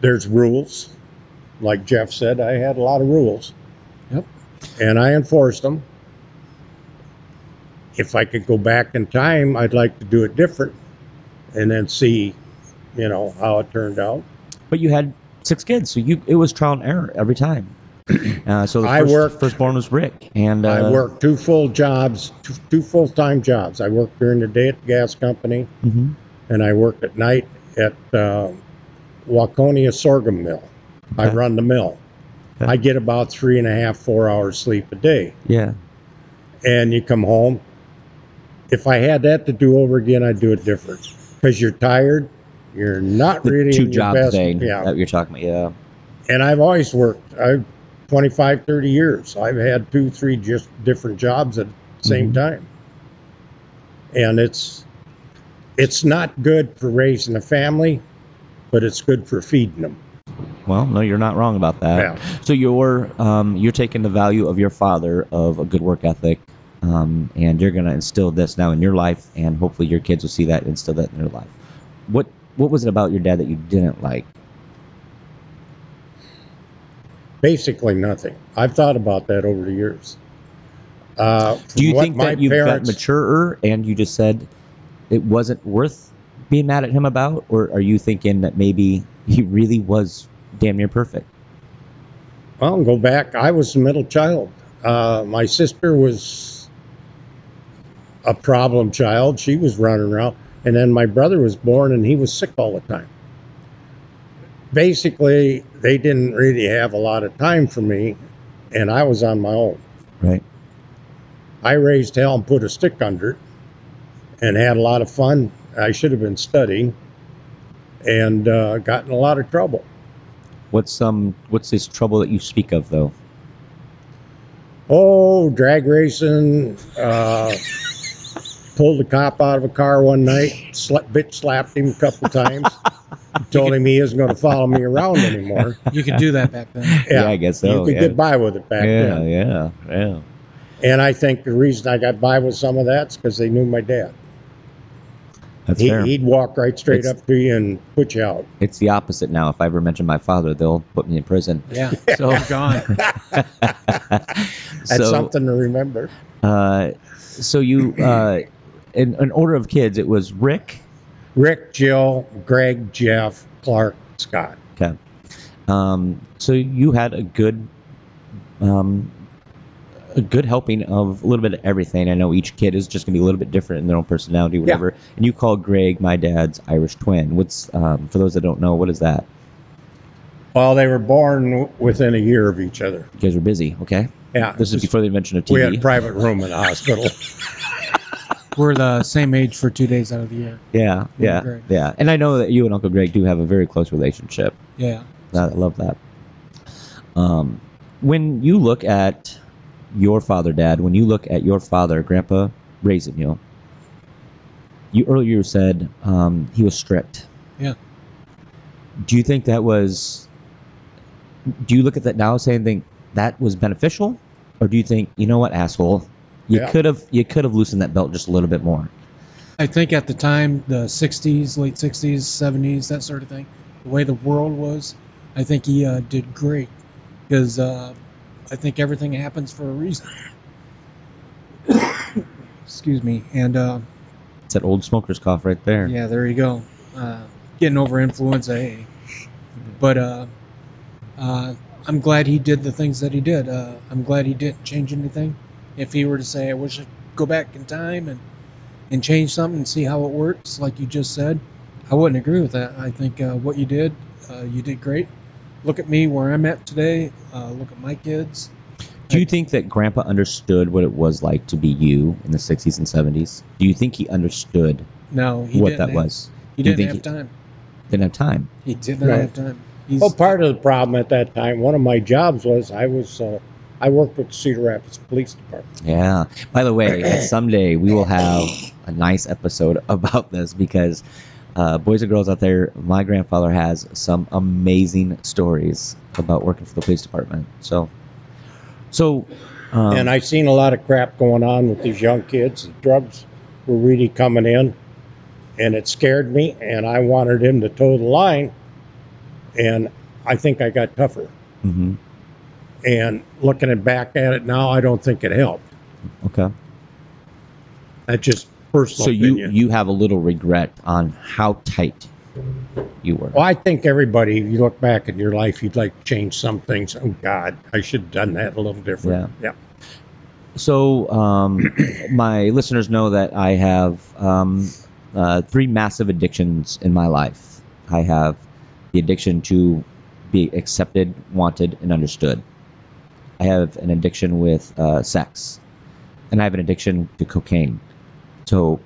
there's rules. Like Jeff said, I had a lot of rules. Yep. And I enforced them. if I could go back in time, I'd like to do it different and then see, you know, how it turned out. But you had six kids, so you it was trial and error every time. Uh, so the I first, worked- firstborn was Rick, and uh, I worked two full jobs, two, two full time jobs. I worked during the day at the gas company, mhm. and I worked at night at uh, Waconia Sorghum Mill. I run the mill. Okay. I get about three and a half, four hours sleep a day. Yeah. And you come home. If I had that to do over again, I'd do it different because you're tired. You're not The really two jobs best. thing Yeah. that you're talking about. Yeah. and I've always worked. I've 25, 30 years. I've had two, three just different jobs at the same Mhm. time. And it's it's not good for raising a family, but it's good for feeding them. Well, no, you're not wrong about that. Yeah. So you're um, you're taking the value of your father of a good work ethic, um, and you're gonna instill this now in your life, and hopefully your kids will see that instill that in their life. What what was it about your dad that you didn't like? Basically nothing. I've thought about that over the years. Uh, Do you think that you've parents- got maturer and you just said it wasn't worth being mad at him about, or are you thinking that maybe he really was damn near perfect? Well, go back. I was the middle child. Uh, my sister was a problem child. She was running around. And then my brother was born and he was sick all the time. Basically, they didn't really have a lot of time for me, and I was on my own. Right. I raised hell and put a stick under it and had a lot of fun. I should have been studying and uh, got in a lot of trouble. What's um what's this trouble that you speak of though? Oh, drag racing. Uh, pulled a cop out of a car one night. Sla- bitch slapped him a couple times. told him he isn't going to follow me around anymore. You could do that back then. Yeah, I guess so, You could yeah. get by with it back yeah, then. yeah, yeah. Yeah. And I think the reason I got by with some of that's because they knew my dad. That's He, fair. he'd walk right straight It's- up to you and put you out. It's the opposite now. If I ever mention my father, they'll put me in prison. Yeah. So, I'm gone. That's so, something to remember. uh, so you, uh, in an order of kids, it was Rick. Rick, Jill, Greg, Jeff, Clark, Scott. Okay. Um, so you had a good, um, a good helping of a little bit of everything. I know each kid is just gonna be a little bit different in their own personality, whatever. And you called Greg my dad's Irish twin. What's um, for those that don't know, what is that? Well, they were born within a year of each other. You guys were busy, okay? Yeah. This is before the invention of TV. we had a private room in the hospital. We're the same age for two days out of the year. Yeah, yeah, Greg. yeah. And I know that you and Uncle Greg do have a very close relationship. Yeah. I love that. Um, when you look at your father, Dad, when you look at your father, Grandpa, raising you, you earlier said um, he was strict. Yeah. Do you think that was? Do you look at that now, saying think that was beneficial, or do you think you know what, asshole, you Yeah. could have you could have loosened that belt just a little bit more? I think at the time, the 60s, late 60s, 70s, that sort of thing, the way the world was, I think he uh, did great because uh, I think everything happens for a reason. Excuse me. And uh, It's that old smoker's cough right there. yeah, there you go. Uh, getting over influenza A. But uh, uh, I'm glad he did the things that he did. Uh, I'm glad he didn't change anything. If he were to say, I wish I'd go back in time and, and change something and see how it works, like you just said, I wouldn't agree with that. I think uh, what you did, uh, you did great. Look at me where I'm at today. Uh, look at my kids. Do you think that Grandpa understood what it was like to be you in the 60s and 70s? Do you think he understood No, he what didn't that have, was? He didn't think have time. Didn't have time. He did not Right. have time. He's, Well, part of the problem at that time, one of my jobs was I was uh, I worked with the Cedar Rapids Police Department. Yeah. By the way, someday we will have a nice episode about this because, uh, boys and girls out there, my grandfather has some amazing stories about working for the police department. So, so, um, and I seen a lot of crap going on with these young kids. The drugs were really coming in, and it scared me. And I wanted him to toe the line, and I think I got tougher. mhm, And looking at back at it now, I don't think it helped. okay. That's just personal So you opinion. you have a little regret on how tight you were. well, I think everybody, if you look back in your life, you'd like to change some things. Oh God, I should have done that a little different. Yeah. So, um, my listeners know that I have um, uh, three massive addictions in my life. I have the addiction to be accepted, wanted, and understood. I have an addiction with uh, sex, and I have an addiction to cocaine. So,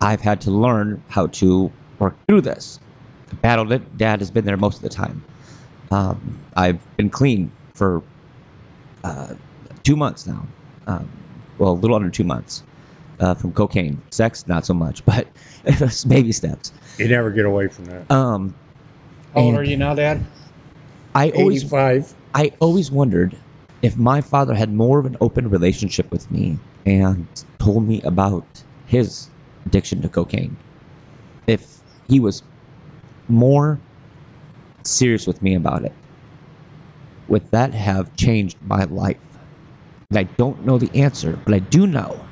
I've had to learn how to work through this. I battled it. Dad has been there most of the time. Um, I've been clean for uh, two months now. Um, well, a little under two months uh, from cocaine. Sex, not so much, but baby steps. You never get away from that. Um, How old And- are you now, Dad? I always, 85. I always wondered if my father had more of an open relationship with me and told me about his addiction to cocaine. If he was more serious with me about it, would that have changed my life? And I don't know the answer, but I do know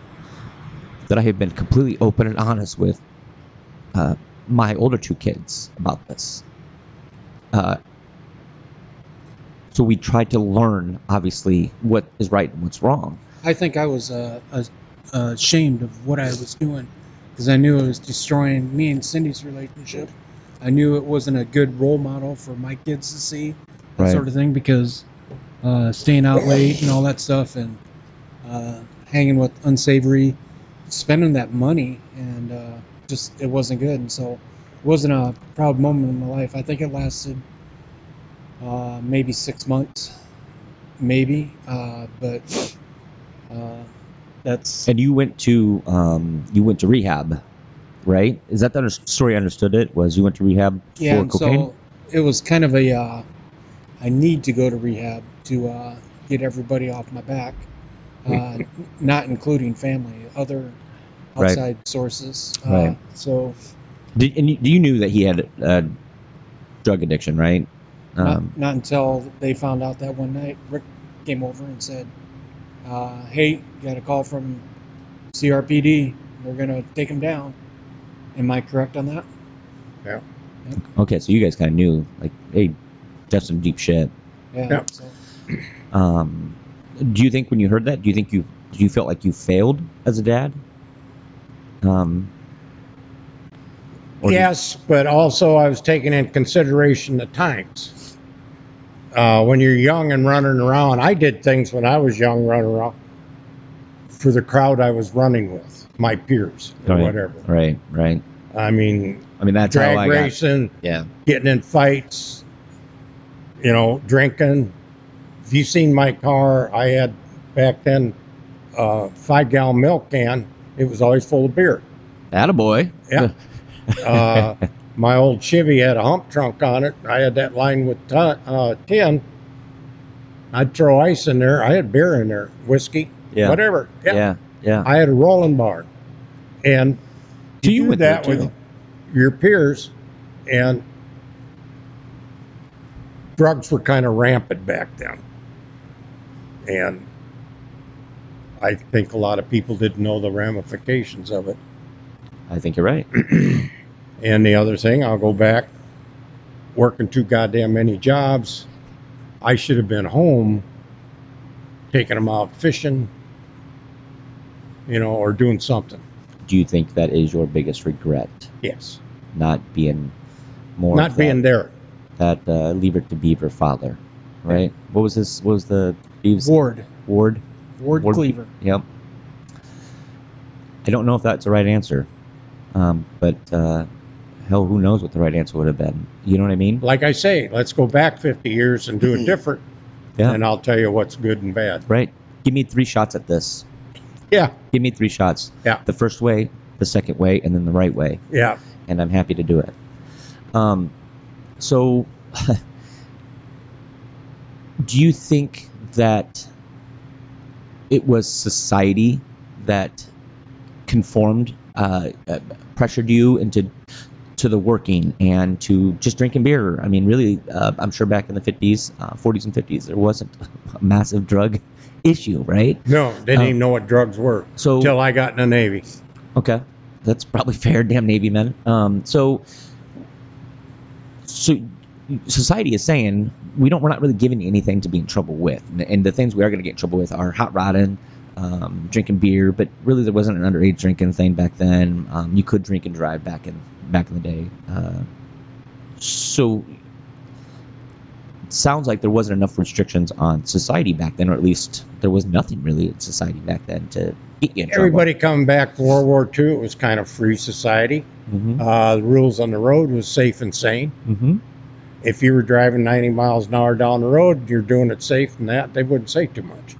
that I have been completely open and honest with uh, my older two kids about this. Uh, so we tried to learn, obviously, what is right and what's wrong. I think I was uh, uh, ashamed of what I was doing because I knew it was destroying me and Cindy's relationship. I knew it wasn't a good role model for my kids to see, that Right. sort of thing, because uh, staying out late and all that stuff and uh, hanging with unsavory, spending that money, and uh, just it wasn't good. And so it wasn't a proud moment in my life. I think it lasted uh, maybe six months, maybe, uh, but uh, that's And you went to um, you went to rehab, right? Is that the story I understood? It was you went to rehab yeah. for cocaine. so it was kind of a uh, I need to go to rehab to uh, get everybody off my back, uh, not including family, other Right. outside sources. Uh, Right. So Did, and you, you knew that he had drug addiction, right? Um, not, not until they found out that one night, Rick came over and said, uh, "Hey, got a call from CRPD. We're gonna take him down." Am I correct on that? Yeah. Okay, so you guys kind of knew, like, hey, Jeff's some deep shit. Yeah. Yeah. So, Um, do you think when you heard that, do you think you do you felt like you failed as a dad? Um, or did- Yes, but also I was taking in consideration the times. Uh, when you're young and running around, I did things when I was young running around for the crowd I was running with, my peers or Right. whatever. right, right. I mean, I mean, that's how drag I got. racing, Yeah, getting in fights, you know, drinking. If you seen my car, I had back then a five gallon milk can. It was always full of beer. attaboy. Yeah. Uh, my old Chevy had a hump trunk on it. I had that line with ton, uh, tin. I'd throw ice in there. I had beer in there, whiskey, yeah, whatever. Yeah. yeah, yeah. I had a rolling bar, and So you do that with your peers, and drugs were kind of rampant back then. And I think a lot of people didn't know the ramifications of it. I think you're right. And the other thing, I'll go back working too goddamn many jobs. I should have been home taking them out fishing, you know, or doing something. Do you think that is your biggest regret, Yes. not being more Not of being there. that, that uh, Leave It to Beaver father, right? What was this? What was the Beaves Ward, Ward? Ward, Ward- Cleaver. Yep. I don't know if that's the right answer, um, but uh, hell, who knows what the right answer would have been? You know what I mean? Like I say, let's go back 50 years and do it different, Yeah. and I'll tell you what's good and bad. Right. Give me three shots at this. Yeah. Give me three shots. Yeah. The first way, the second way, and then the right way. Yeah. and I'm happy to do it. Um, so, do you think that it was society that conformed, uh, uh, pressured you into to the working and to just drinking beer. I mean, really, uh, I'm sure back in the 50s, uh, 40s, and 50s, there wasn't a massive drug issue, right? No, didn't Um, even know what drugs were So, until I got in the Navy. okay, that's probably fair, damn Navy men. Um, so, so society is saying we don't, we're not really giving you anything to be in trouble with, and, and the things we are going to get in trouble with are hot rodding. Um, drinking beer, but really there wasn't an underage drinking thing back then. Um, you could drink and drive back in back in the day. Uh, so sounds like there wasn't enough restrictions on society back then, or at least there was nothing really in society back then to get you in trouble. Everybody coming back from World War II, it was kind of free society. Mm-hmm. Uh, the rules on the road was safe and sane. Mm-hmm. If you were driving 90 miles an hour down the road, you're doing it safe and that, they wouldn't say too much.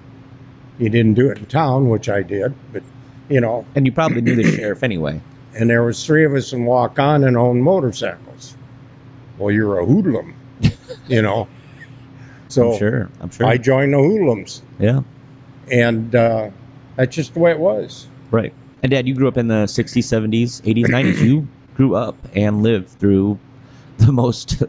You didn't do it in town, which I did, but you know, And you probably knew the sheriff anyway. and there was three of us in walk on and owned motorcycles. Well, you're a hoodlum, you know. So I'm sure. I'm sure. I joined the hoodlums, yeah. and uh, that's just the way it was. Right. And Dad, you grew up in the 60s, 70s, 80s, 90s. You grew up and lived through the most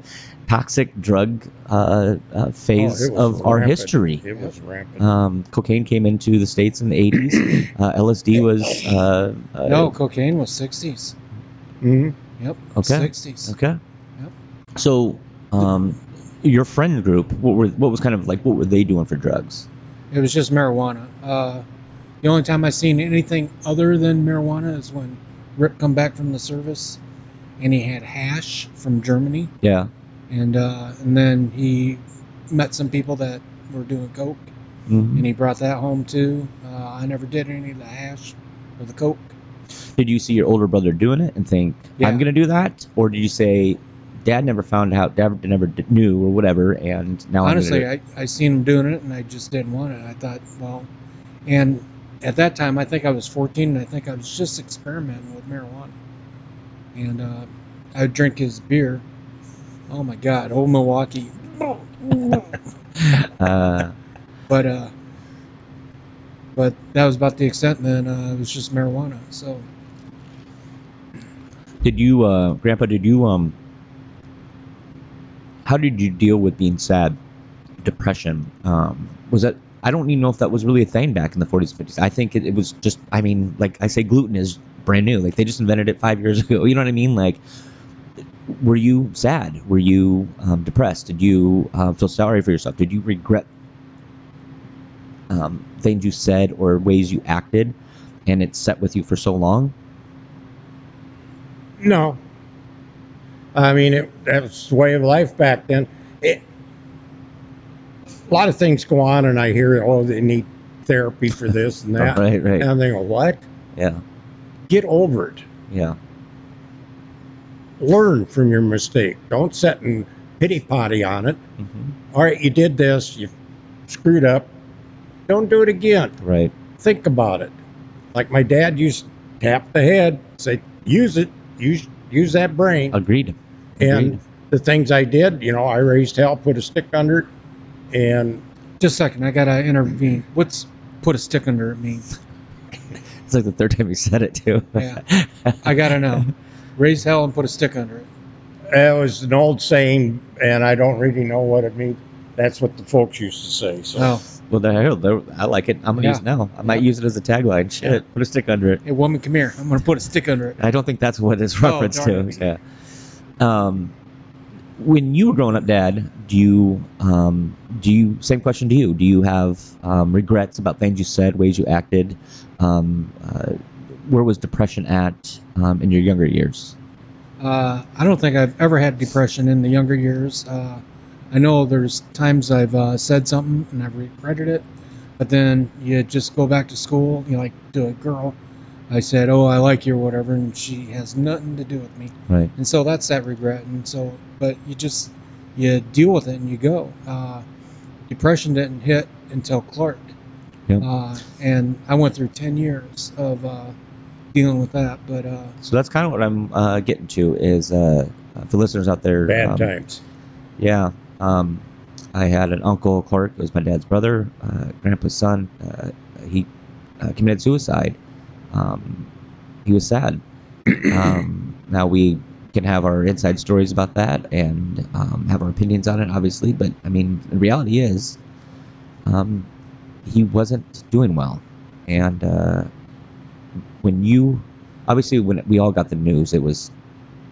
toxic drug uh, uh, phase Oh, it was of our rampant. history. It was rampant. Um, cocaine came into the states in the 80s. Uh, LSD was. Uh, uh, No, cocaine was 60s. Mm-hmm. Yep. Okay. 60s. Okay. Yep. So, um, your friend group, what were what was kind of like what were they doing for drugs? It was just marijuana. Uh, the only time I seen anything other than marijuana is when Rip come back from the service, and he had hash from Germany, Yeah. And uh, and then he met some people that were doing coke, hmm and he brought that home too. Uh, I never did any of the hash or the coke. Did you see your older brother doing it and think Yeah. I'm gonna do that, or did you say, Dad never found out, Dad never knew, or whatever, and now Honestly, I, I seen him doing it, and I just didn't want it. I thought, well, and at that time, I think I was 14, and I think I was just experimenting with marijuana. And uh, I would drink his beer. Oh my God, old Milwaukee. uh, but uh, but that was about the extent. Then uh, it was just marijuana. So did you, uh, Grandpa? Did you um? How did you deal with being sad, depression? Um, was that I don't even know if that was really a thing back in the 40s, 50s. I think it, it was just. I mean, like I say, gluten is brand new. Like they just invented it five years ago. You know what I mean? Like, were you sad? Were you um, depressed? Did you uh, feel sorry for yourself? Did you regret um, things you said or ways you acted, and it set with you for so long? No. I mean, it, that was the way of life back then. It, a lot of things go on, and I hear, oh, they need therapy for this and that. Right, right. And I'm thinking, what? Yeah, Get over it. yeah. Learn from your mistake. Don't sit and pity potty on it. hmm All right, you did this, you screwed up. Don't do it again. Right. Think about it. Like my dad used to tap the head, say, use it, use use that brain. Agreed. And the things I did, you know, I raised hell, put a stick under it, and just a second, I gotta intervene. What's put a stick under it mean? It's like the third time you said it too. Yeah. I gotta know. Raise hell and put a stick under it. it was an old saying, and I don't really know what it means. That's what the folks used to say. So Oh, well, there, there, I like it. I'm gonna Yeah. use it now. I might use it as a tagline. Shit, put a stick under it. hey woman, come here. I'm gonna put a stick under it. I don't think that's what it's Oh, referenced darn to. Yeah. Um, when you were growing up, Dad, do you um, do you same question to you? Do you have um, regrets about things you said, ways you acted? Um, uh, where was depression at um, in your younger years? Uh, I don't think I've ever had depression in the younger years. Uh, I know there's times I've uh, said something and I've regretted it, but then you just go back to school. You know, like to a girl, I said, "Oh, I like you" or whatever, and she has nothing to do with me, Right. and so that's that regret. And so, but you just you deal with it and you go. Uh, depression didn't hit until Clark, Yep. uh, and I went through ten years of uh, dealing with that. But uh, So that's kind of what I'm uh, getting to is uh, for listeners out there. bad um, times. Yeah. Um, I had an uncle, Clark, it was my dad's brother, uh, grandpa's son. Uh, he uh, committed suicide. Um, he was sad. um, now we can have our inside stories about that and um, have our opinions on it, obviously. But I mean, the reality is, um, he wasn't doing well, and uh, when you, obviously, when we all got the news, it was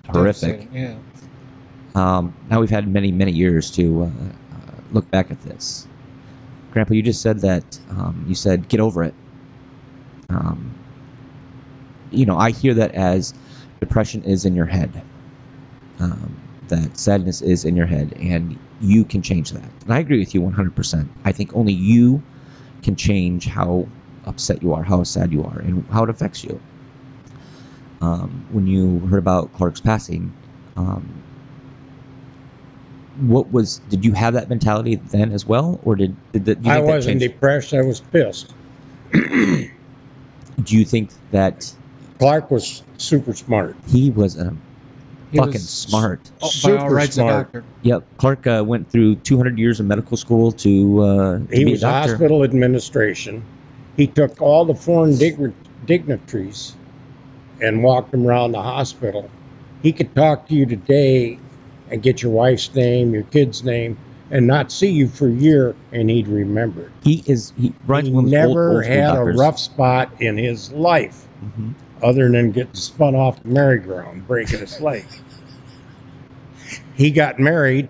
horrific. Yeah. Um, now we've had many, many years to uh, uh, look back at this. Grandpa, you just said that. Um, you said get over it. Um, you know, I hear that as depression is in your head. Um, that sadness is in your head, and you can change that. And I agree with you 100%. I think only you can change how upset you are, how sad you are, and how it affects you. Um, when you heard about Clark's passing, um, what was did you have that mentality then as well, or did did, the, do you I wasn't depressed. I was pissed. do you think that Clark was super smart. he was a He fucking was smart? Oh, by all Super rights, smart. doctor. Yep, Clark uh, went through 200 years of medical school to, uh, to He be was a doctor. hospital administration. He took all the foreign dig- dignitaries and walked them around the hospital. He could talk to you today and get your wife's name, your kid's name, and not see you for a year, and he'd remember. He is he runs He those old, never old had doctors. a rough spot in his life Mhm. other than getting spun off the merry-go-round, breaking his leg. He got married,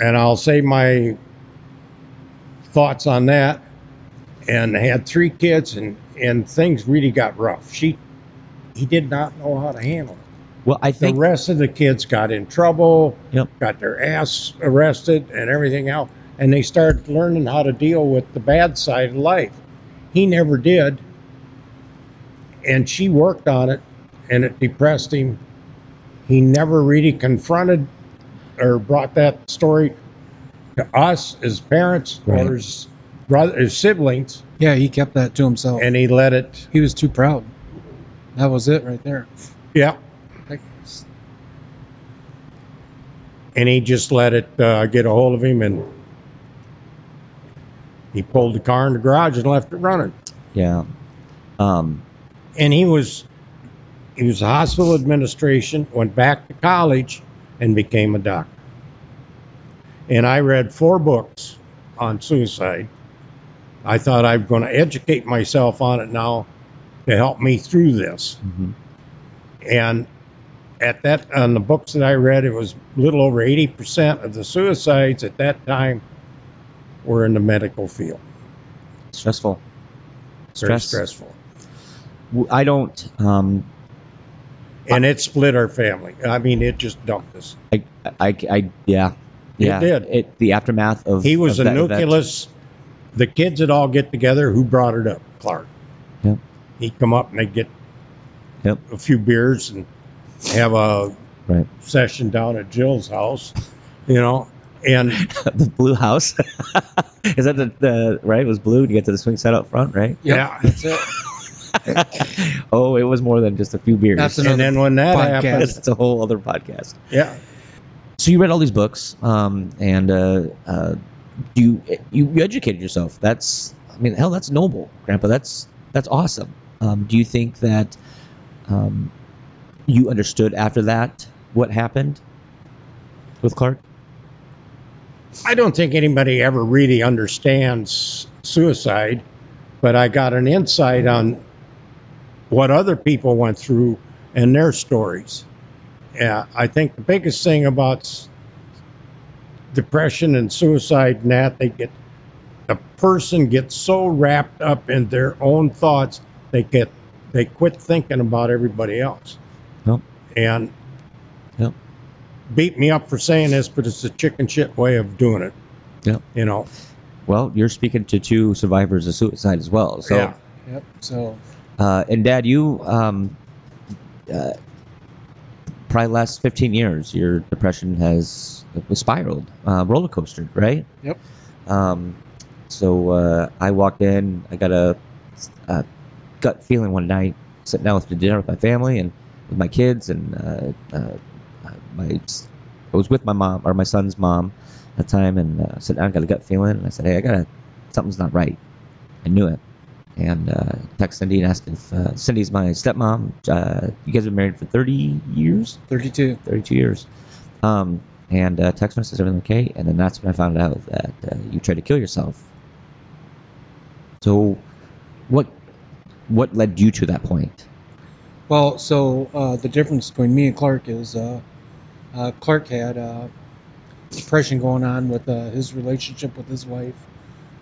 and I'll say my thoughts on that. And had three kids, and and things really got rough. She, he did not know how to handle it. Well, I think The rest of the kids got in trouble, Yep. got their ass arrested, and everything else. And they started learning how to deal with the bad side of life. He never did. And she worked on it, and it depressed him. He never really confronted or brought that story to us as parents Right. or as, brother, siblings, Yeah, he kept that to himself. and he let it. he was too proud. That was it right there. Yeah, Like, and he just let it uh, get a hold of him and he pulled the car in the garage and left it running yeah. Um, and he was he was a hospital administration went back to college and became a doctor and i read four books on suicide i thought i'm going to educate myself on it now to help me through this mhm. and at that on the books that I read, it was a little over eighty percent of the suicides at that time were in the medical field. Stressful. Very Stress. stressful, I don't. Um, and it split our family. I mean, it just dumped us. I, I, I, yeah, It yeah. did. It the aftermath of He was of a that event. nucleus. The kids would all get together. Who brought it up? Clark. Yep. He'd come up and they'd get Yep. a few beers and have a Right. session down at Jill's house, you know, and the blue house. Is that the, the right? It was blue You get to the swing set up front, right? yep, yeah. that's it. oh, it was more than just a few beers. That's And another then when that podcast. happened, That's a whole other podcast. yeah, So you read all these books, um, and uh, uh, you, you educated yourself. That's I mean, hell, that's noble, Grandpa. That's that's awesome. Um, do you think that um, you understood after that what happened with Clark? I don't think anybody ever really understands suicide, but I got an insight on what other people went through and their stories. Yeah, I think the biggest thing about s- depression and suicide and that they get the person gets so wrapped up in their own thoughts they get they quit thinking about everybody else. Yep. And Yep. beat me up for saying this, but it's a chicken shit way of doing it. Yep. You know. Well, you're speaking to two survivors of suicide as well. So, yeah. Yep. So uh, and Dad, you um, uh, probably last 15 years, your depression has spiraled, uh, roller coaster, right? Yep. Um, so uh, I walked in. I got a, a gut feeling one night, sitting down with the dinner with my family and with my kids, and uh, uh, my I was with my mom or my son's mom at the time, and uh, sitting down, got a gut feeling, and I said, "Hey, I got something's not right." I knew it, and uh, text Cindy and asked if uh, Cindy's my stepmom. Uh, you guys have been married for 30 years, 32. 32 years. Um, and uh, text says everything okay, and then that's when I found out that uh, you tried to kill yourself. So, what what led you to that point? Well, so uh, the difference between me and Clark is uh, uh, Clark had uh, depression going on with uh, his relationship with his wife,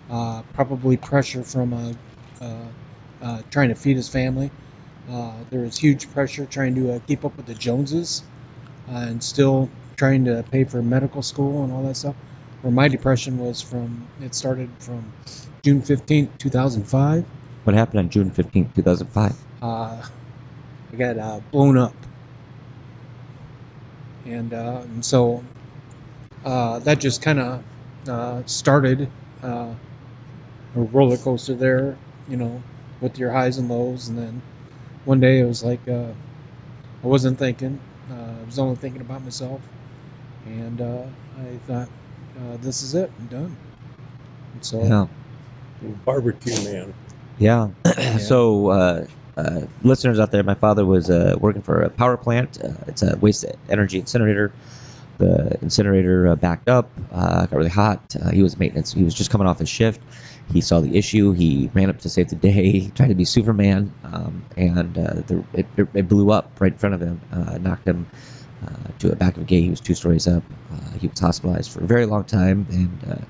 uh, probably pressure from uh, uh, uh, trying to feed his family. Uh, there was huge pressure trying to uh, keep up with the Joneses uh, and still trying to pay for medical school and all that stuff. Where my depression was from, it started from June 15th, 2005. What happened on June 15th, 2005? uh, I got uh, blown up, and, uh, and so uh, that just kind of uh, started uh, a roller coaster there, you know, with your highs and lows, and then one day it was like uh, I wasn't thinking, uh, I was only thinking about myself, and uh, I thought, uh, this is it, I'm done. And so Yeah. Barbecue man. Yeah. so, uh, uh, listeners out there, my father was uh, working for a power plant. Uh, it's a waste energy incinerator. The incinerator uh, backed up, uh, got really hot. Uh, he was maintenance. He was just coming off his shift. He saw the issue. He ran up to save the day, tried to be Superman, um, and uh, the, it, it, blew up right in front of him, uh, knocked him uh, to the back of a gate. He was two stories up. Uh, he was hospitalized for a very long time, and uh,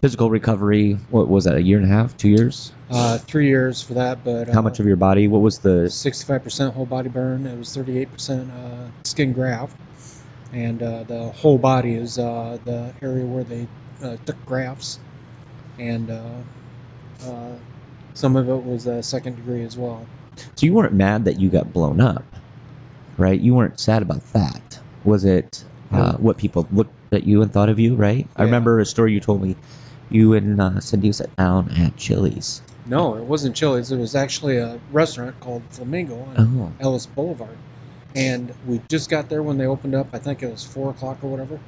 physical recovery. What was that? A year and a half? Two years? uh, three years for that, but How uh, much of your body? What was the? 65% whole body burn. It was 38% uh, skin graft, and uh, the whole body is uh, the area where they uh, took grafts, and uh, uh, some of it was uh, second degree as well. So you weren't mad that you got blown up, right? You weren't sad about that. Was it uh, No. what people looked at you and thought of you, right? I Yeah. remember a story you told me. You and uh, Cindy sat down at Chili's. No, it wasn't Chili's. It was actually a restaurant called Flamingo on Oh, Ellis Boulevard, and we just got there when they opened up. I think it was four o'clock or whatever.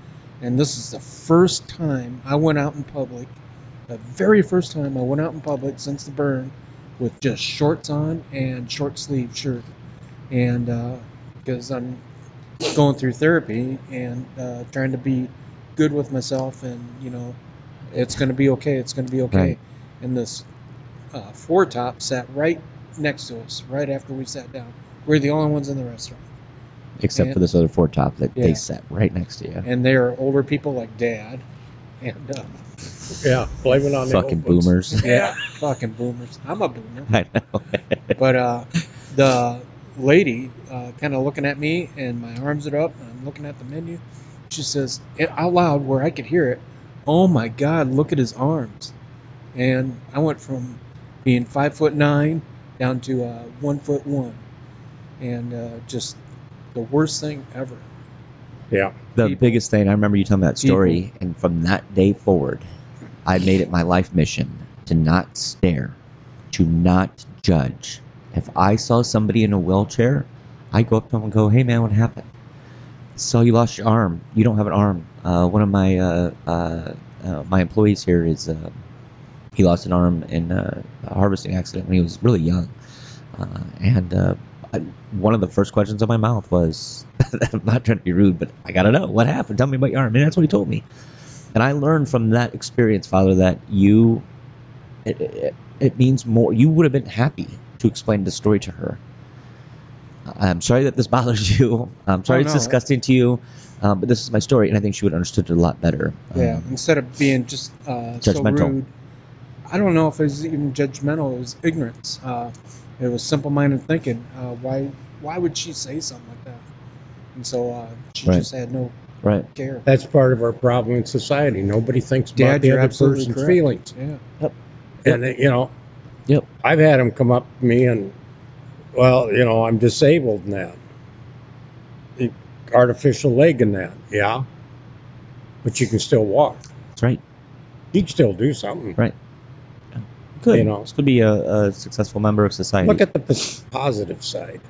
And this is the first time I went out in public, the very first time I went out in public since the burn, with just shorts on and short sleeve shirt, and because I'm going through therapy and uh, trying to be good with myself, and you know, it's going to be okay. It's going to be okay. Right. And this uh, four top sat right next to us, right after we sat down. We're the only ones in the restaurant. Except Yeah. for this other four top that Yeah. they sat right next to you. and they're older people like dad and uh, Yeah, blame it on the Fucking old boomers. yeah fucking boomers i'm a boomer I know. but uh, the lady uh, kind of looking at me and my arms are up and i'm looking at the menu she says it out loud where i could hear it oh my god look at his arms and i went from being five foot nine down to uh, one foot one and uh, just the worst thing ever Yeah, the people. biggest thing I remember you telling that story, and from that day forward, I made it my life mission to not stare, to not judge. If I saw somebody in a wheelchair, I go up to them and go, "Hey man, what happened? So you lost your arm. You don't have an arm. Uh, one of my uh, uh, uh, my employees here is uh, he lost an arm in uh, a harvesting accident when he was really young, uh, and uh, I, one of the first questions on my mouth was, I'm not trying to be rude, but I gotta know what happened. Tell me about your arm. And that's what he told me. And I learned from that experience, Father, that you, it, it, it means more. You would have been happy to explain the story to her. I'm sorry that this bothers you. I'm sorry Oh, it's disgusting to you, um, but this is my story, and I think she would have understood it a lot better. Yeah, Um, instead of being just uh, so Judgmental. rude, I don't know if it was even judgmental. It was ignorance. Uh, it was simple-minded thinking. Uh, why why would she say something like that? And so uh, she Right. just had no right. care. that's part of our problem in society. Nobody thinks about Dad, the other person's correct. feelings. Yeah. Yep. And you know, Yep. I've had them come up to me and, well, you know, I'm disabled and that. The Artificial leg and that, yeah. But you can still walk. That's right. You can still do something. Good. You know. Still be a, a successful member of society. Look at the positive side.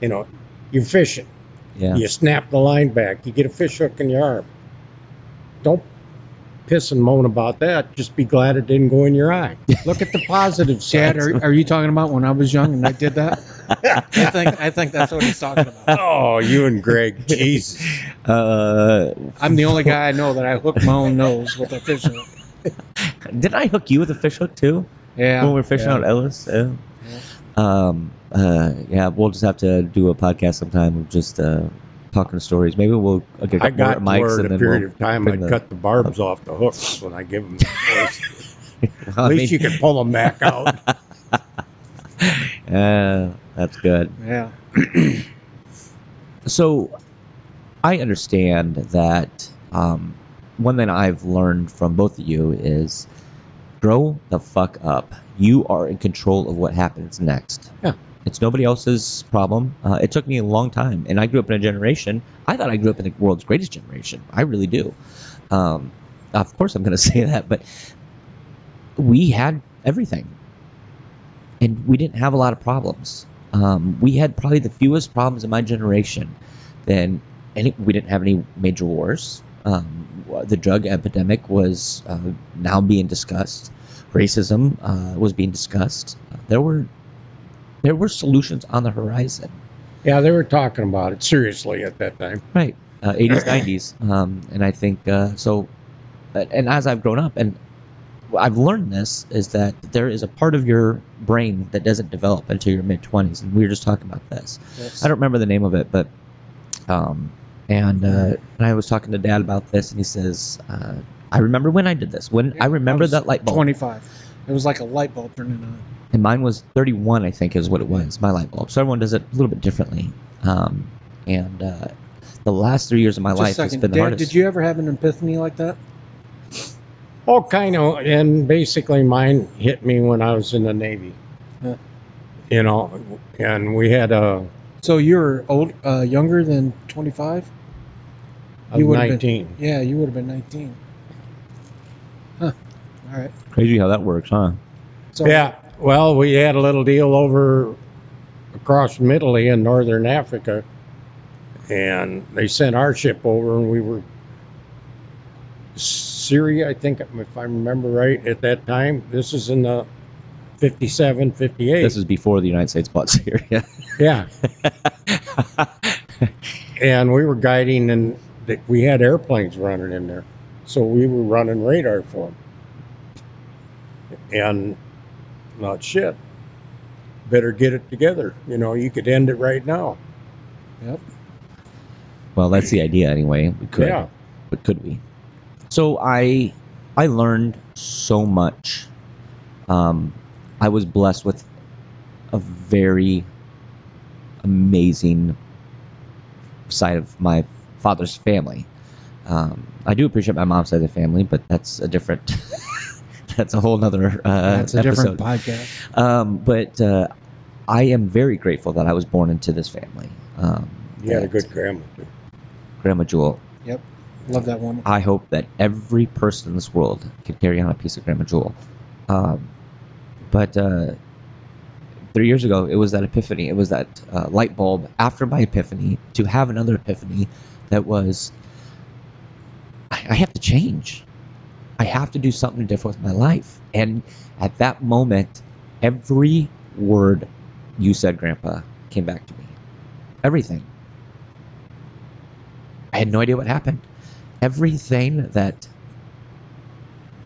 You know, you're fishing. yeah. You snap the line back. You get a fish hook in your arm. Don't piss and moan about that. Just be glad it didn't go in your eye. Look at the positive Dad, side. are, are you talking about when I was young and I did that? I think I think that's what he's talking about. oh, you and Greg, Jesus. Uh, I'm the only guy I know that I hooked my own nose with a fish hook. did I hook you with a fish hook too Yeah. when we were fishing yeah. out Ellis? Yeah. Um. Uh. Yeah. We'll just have to do a podcast sometime of just uh talking stories. Maybe we'll uh, get I couple more mics word and a then period we'll of time I'd the- cut the barbs off the hooks when I give them the. I At mean, least you can pull them back out. uh, that's good. Yeah. So, I understand that um, one thing I've learned from both of you is grow the fuck up. You are in control of what happens next. Yeah. It's nobody else's problem. Uh, it took me a long time, and I grew up in a generation. I thought I grew up in the world's greatest generation. I really do. Um, of course, I'm going to say that, but we had everything, and we didn't have a lot of problems. Um, we had probably the fewest problems in my generation. Then any, we didn't have any major wars. Um, the drug epidemic was uh, now being discussed. Racism uh, was being discussed. There were there were solutions on the horizon. Yeah, they were talking about it seriously at that time. Right, uh, 80s, 90s, um, and I think uh, so. uh, And as I've grown up, and I've learned this is that there is a part of your brain that doesn't develop until your mid 20s, and we were just talking about this. That's, I don't remember the name of it, but um, and uh, and I was talking to Dad about this, and he says, uh, "I remember when I did this. When I remember was that light bulb, 25. It was like a light bulb turning on. and mine was 31, I think, is what it was. My light bulb. So everyone does it a little bit differently. Um, and uh, the last three years of my Just life has been the Dad, hardest. did you ever have an epiphany like that? Oh, kind of. And basically, mine hit me when I was in the Navy. Yeah. You know, and we had a, So you're old, uh, younger than 25? A You would've been- 19. Yeah, you would have been 19. Huh. All right. Crazy how that works, huh? So Yeah. Well, we had a little deal over across from Italy in northern Africa, and they sent our ship over, and we were Syria, I think, if I remember right, at that time. This is in the 57, 58. This is before the United States bought Syria. yeah. and we were guiding, and th- we had airplanes running in there, so we were running radar for them. And not shit. Better get it together. You know, you could end it right now. Yep. well, that's the idea anyway. We could. Yeah. but could we? So I I learned so much. Um, I was blessed with a very amazing side of my father's family. Um, I do appreciate my mom's side of the family, but that's a different. that's a whole nother uh, That's a episode. different podcast. Um, but uh, I am very grateful that I was born into this family. Um, You had a good grandma, too. Grandma Jewel. Yep. Love that woman. I hope that every person in this world can carry on a piece of Grandma Jewel. Um, but uh, three years ago, it was that epiphany. It was that uh, light bulb after my epiphany to have another epiphany that was I, I have to change. I have to do something different with my life. And at that moment, every word you said, Grandpa, came back to me. Everything. I had no idea what happened. Everything that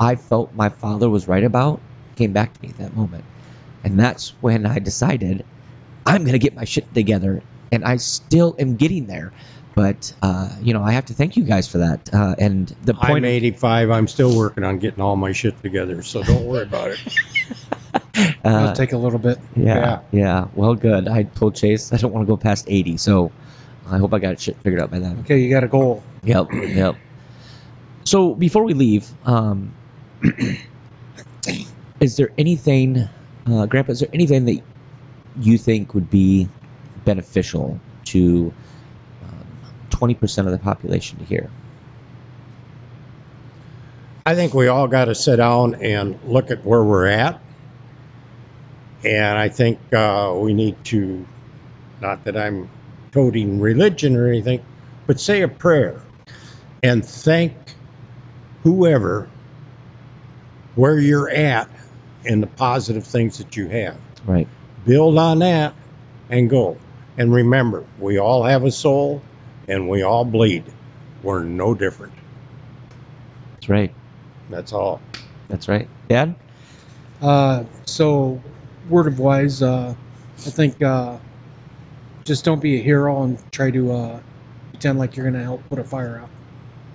I felt my father was right about came back to me at that moment. And that's when I decided I'm going to get my shit together. And I still am getting there. But, uh, you know, I have to thank you guys for that. Uh, and the I'm 85. I'm still working on getting all my shit together, so don't worry about it. uh, It'll take a little bit. Yeah, yeah. Well, good. I told Chase I don't want to go past 80, so I hope I got shit figured out by then. Okay, you got a goal. Yep, yep. So before we leave, um, is there anything, uh, Grandpa? Is there anything that you think would be beneficial to um, twenty percent of the population to hear? I think we all got to sit down and look at where we're at. And I think uh, we need to, not that I'm toting religion or anything, but say a prayer and thank whoever where you're at and the positive things that you have. Right. Build on that and go. And remember, we all have a soul and we all bleed. We're no different. That's right. That's all. That's right. Dad? Uh, so, word of wise, uh, I think uh, just don't be a hero and try to uh, pretend like you're going to help put a fire out.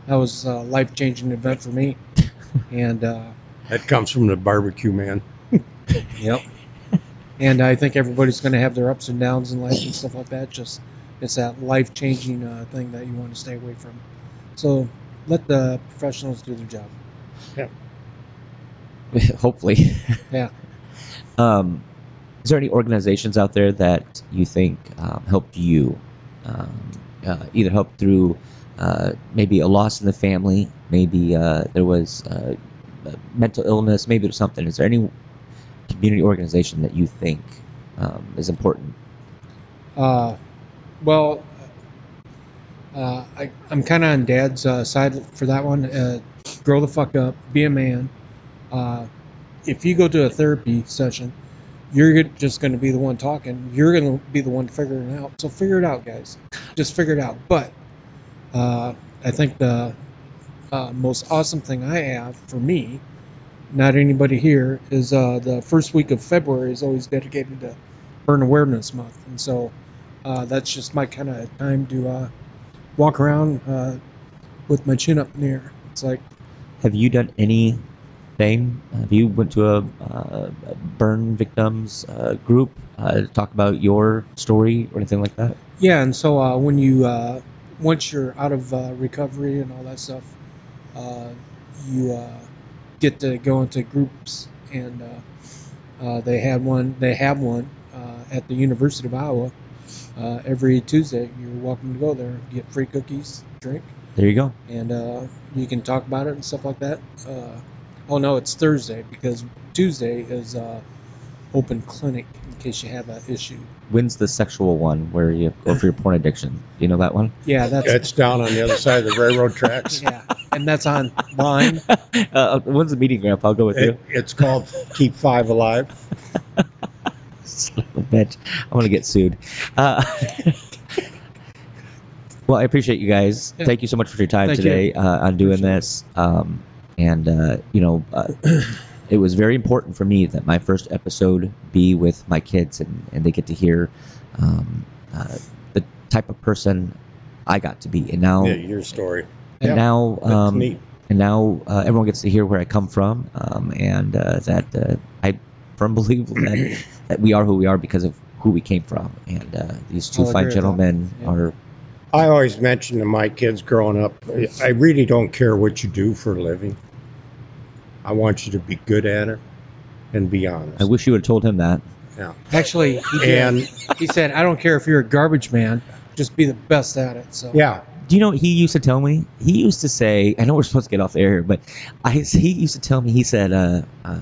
That was a life changing event for me. And, uh, That comes from the barbecue man. yep. And I think everybody's going to have their ups and downs in life and stuff like that. Just it's that life changing uh, thing that you want to stay away from. So let the professionals do their job. Yeah. Hopefully. Yeah. Um, is there any organizations out there that you think um, helped you, um, uh, either helped through uh, maybe a loss in the family, maybe uh, there was uh, a mental illness, maybe there's something. Is there any community organization that you think um, is important? Uh, well, uh, I, I'm kind of on Dad's uh, side for that one. Uh, grow the fuck up, be a man. Uh, if you go to a therapy session, you're just going to be the one talking. You're going to be the one figuring it out. So figure it out, guys. Just figure it out. But uh, I think the uh, most awesome thing I have for me, not anybody here, is the first week of February is always dedicated to Burn Awareness Month, and so uh, that's just my kind of time to uh, walk around uh, with my chin up in the air. It's like, Have you done anything? Have you went to a, uh, a burn victims uh, group uh, to talk about your story or anything like that? yeah, and so uh, when you uh, once you're out of uh, recovery and all that stuff, uh, you uh, get to go into groups, and uh, uh, they had one. They have one uh, at the University of Iowa uh, every Tuesday. You're welcome to go there, get free cookies, drink. There you go. and uh, you can talk about it and stuff like that. Uh, oh no, it's Thursday because Tuesday is uh, open clinic in case you have an issue. When's the sexual one where you go for your porn addiction? Do you know that one? Yeah, that's It's down on the other side of the railroad tracks. yeah, and that's online. uh, when's the meeting, Grandpa? I'll go with you. It's called Keep Five Alive. Son of a bitch. I'm gonna get sued. Uh, well, I appreciate you guys. Yeah. Thank you so much for your time Thank today uh, on doing Appreciate this. Um, and uh, you know, uh, it was very important for me that my first episode be with my kids, and, and they get to hear um, uh, the type of person I got to be. And now, Yeah, your story. and Yeah, now, That's um, neat. and now uh, everyone gets to hear where I come from, um, and uh, that uh, I firmly believe that, that we are who we are because of who we came from. And uh, these two I'll fine gentlemen. Yeah. are I always mention to my kids growing up, I really don't care what you do for a living. I want you to be good at it and be honest. I wish you would have told him that. yeah. Actually, he. And he said, "I don't care if you're a garbage man, just be the best at it." So yeah, Do you know what he used to tell me? He used to say, I know we're supposed to get off the air here, but I, he used to tell me, he said, uh, uh,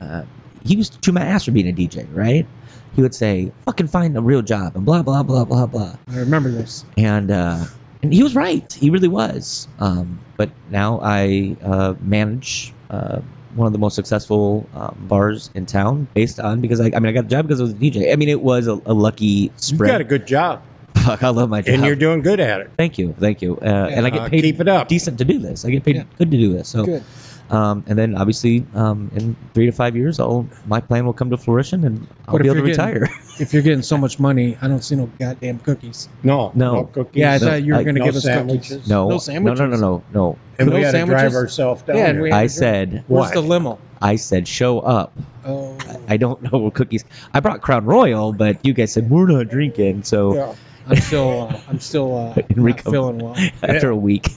uh, he used to chew my ass for being a DJ, right? He would say, fucking find a real job and blah, blah, blah, blah, blah. I remember this. and uh, and he was right. He really was. Um, but now I uh, manage uh, one of the most successful um, bars in town, based on because I, I mean I got the job because I was a DJ. I mean it was a, a lucky you spread. got a good job Fuck, I love my job. and you're doing good at it. thank you, thank you. Uh, and I get paid keep it up. decent to do this. I get paid Yeah. good to do this. So Good. Um, and then obviously um, in three to five years, I'll my plan will come to fruition and I'll But be able to you're getting- retire. If you're getting so much money, I don't see no goddamn cookies. No, No. cookies. Yeah, I No, thought you were going to no give us sandwiches. cookies. no, no no, sandwiches. no, no, no, no. and we no got to drive sandwiches? ourselves down Yeah, and there. we- I said Where's What? the limo? I said show up. Oh, I don't know what cookies. I brought Crown Royal, but you guys said we're not drinking. So Yeah. I'm still, uh, I'm still uh, not feeling well. after a week.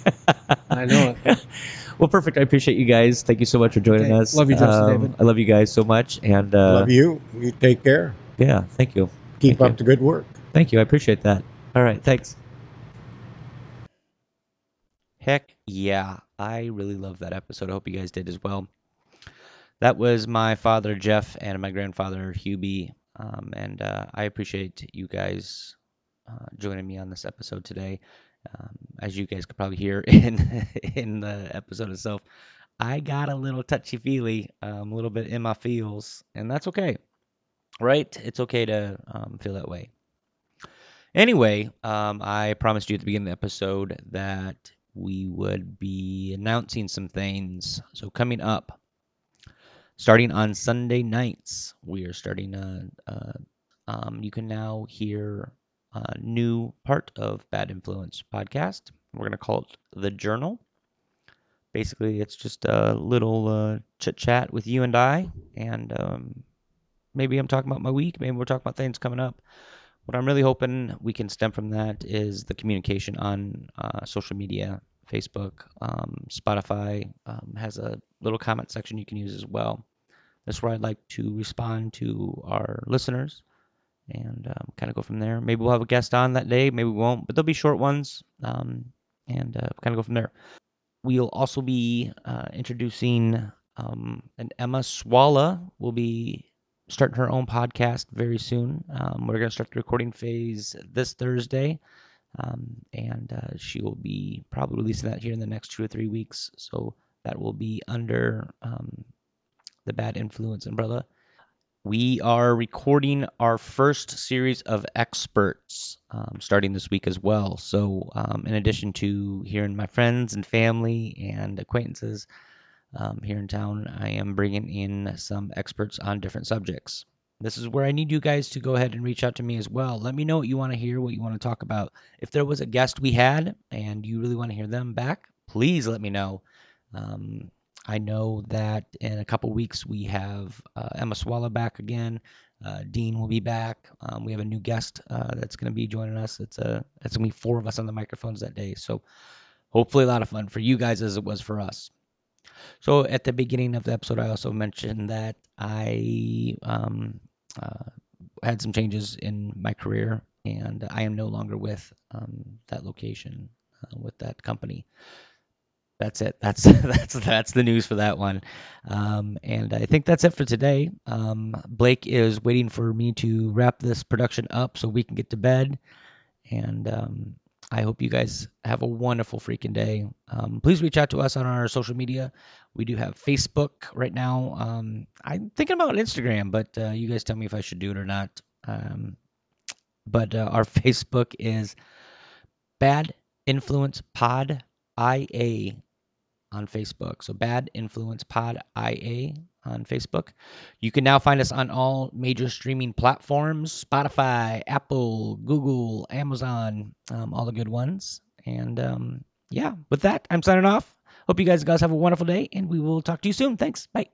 I know it. Well, perfect. I appreciate you guys. Thank you so much for joining Okay. us. Love you, Justin David. I love you guys so much, and uh, Love you. You take care. yeah, thank you. Keep Thank up the good work. Thank you. I appreciate that. All right, thanks. Heck yeah, I really love that episode. I hope you guys did as well. That was my father Jeff and my grandfather Hubie, um, and uh, I appreciate you guys uh, joining me on this episode today. Um, as you guys could probably hear in in the episode itself, I got a little touchy feely, um, a little bit in my feels, and that's okay, right? It's okay to um, feel that way. Anyway, um, I promised you at the beginning of the episode that we would be announcing some things. So coming up, starting on Sunday nights, we are starting a. a um, you can now hear a new part of Bad Influence podcast. We're gonna call it the Journal. Basically, it's just a little uh, chit chat with you and I, and um, maybe I'm talking about my week. Maybe we're talking about things coming up. What I'm really hoping we can stem from that is the communication on uh, social media. Facebook, um, Spotify um, has a little comment section you can use as well. That's where I'd like to respond to our listeners and um, kind of go from there. Maybe we'll have a guest on that day, maybe we won't, but they'll be short ones um, and uh, kind of go from there. We'll also be uh, introducing um, an Emma Swalla will be starting her own podcast very soon. Um, we're going to start the recording phase this Thursday, um, and uh, she will be probably releasing that here in the next two or three weeks. So that will be under um, the Bad Influence umbrella. We are recording our first series of experts um, starting this week as well. So, um, in addition to hearing my friends and family and acquaintances, um, here in town, I am bringing in some experts on different subjects. This is where I need you guys to go ahead and reach out to me as well. Let me know what you want to hear, what you want to talk about. If there was a guest we had and you really want to hear them back, please let me know. Um, I know that in a couple weeks we have uh, Emma Swalla back again. Uh, Dean will be back. Um, we have a new guest uh, that's going to be joining us. It's a it's going to be four of us on the microphones that day. So hopefully a lot of fun for you guys as it was for us. So at the beginning of the episode, I also mentioned that I um, uh, had some changes in my career, and I am no longer with um, that location uh, with that company. That's it. That's that's that's the news for that one. Um, and I think that's it for today. Um, Blake is waiting for me to wrap this production up so we can get to bed. And um, I hope you guys have a wonderful freaking day. Um, please reach out to us on our social media. We do have Facebook right now. Um, I'm thinking about Instagram, but uh, you guys tell me if I should do it or not. Um, but uh, our Facebook is Bad Influence Pod IA on Facebook. So Bad Influence Pod IA on Facebook. You can now find us on all major streaming platforms Spotify, Apple, Google, Amazon, um, all the good ones. And um, yeah, with that, I'm signing off. Hope you guys guys have a wonderful day, and we will talk to you soon. Thanks. Bye.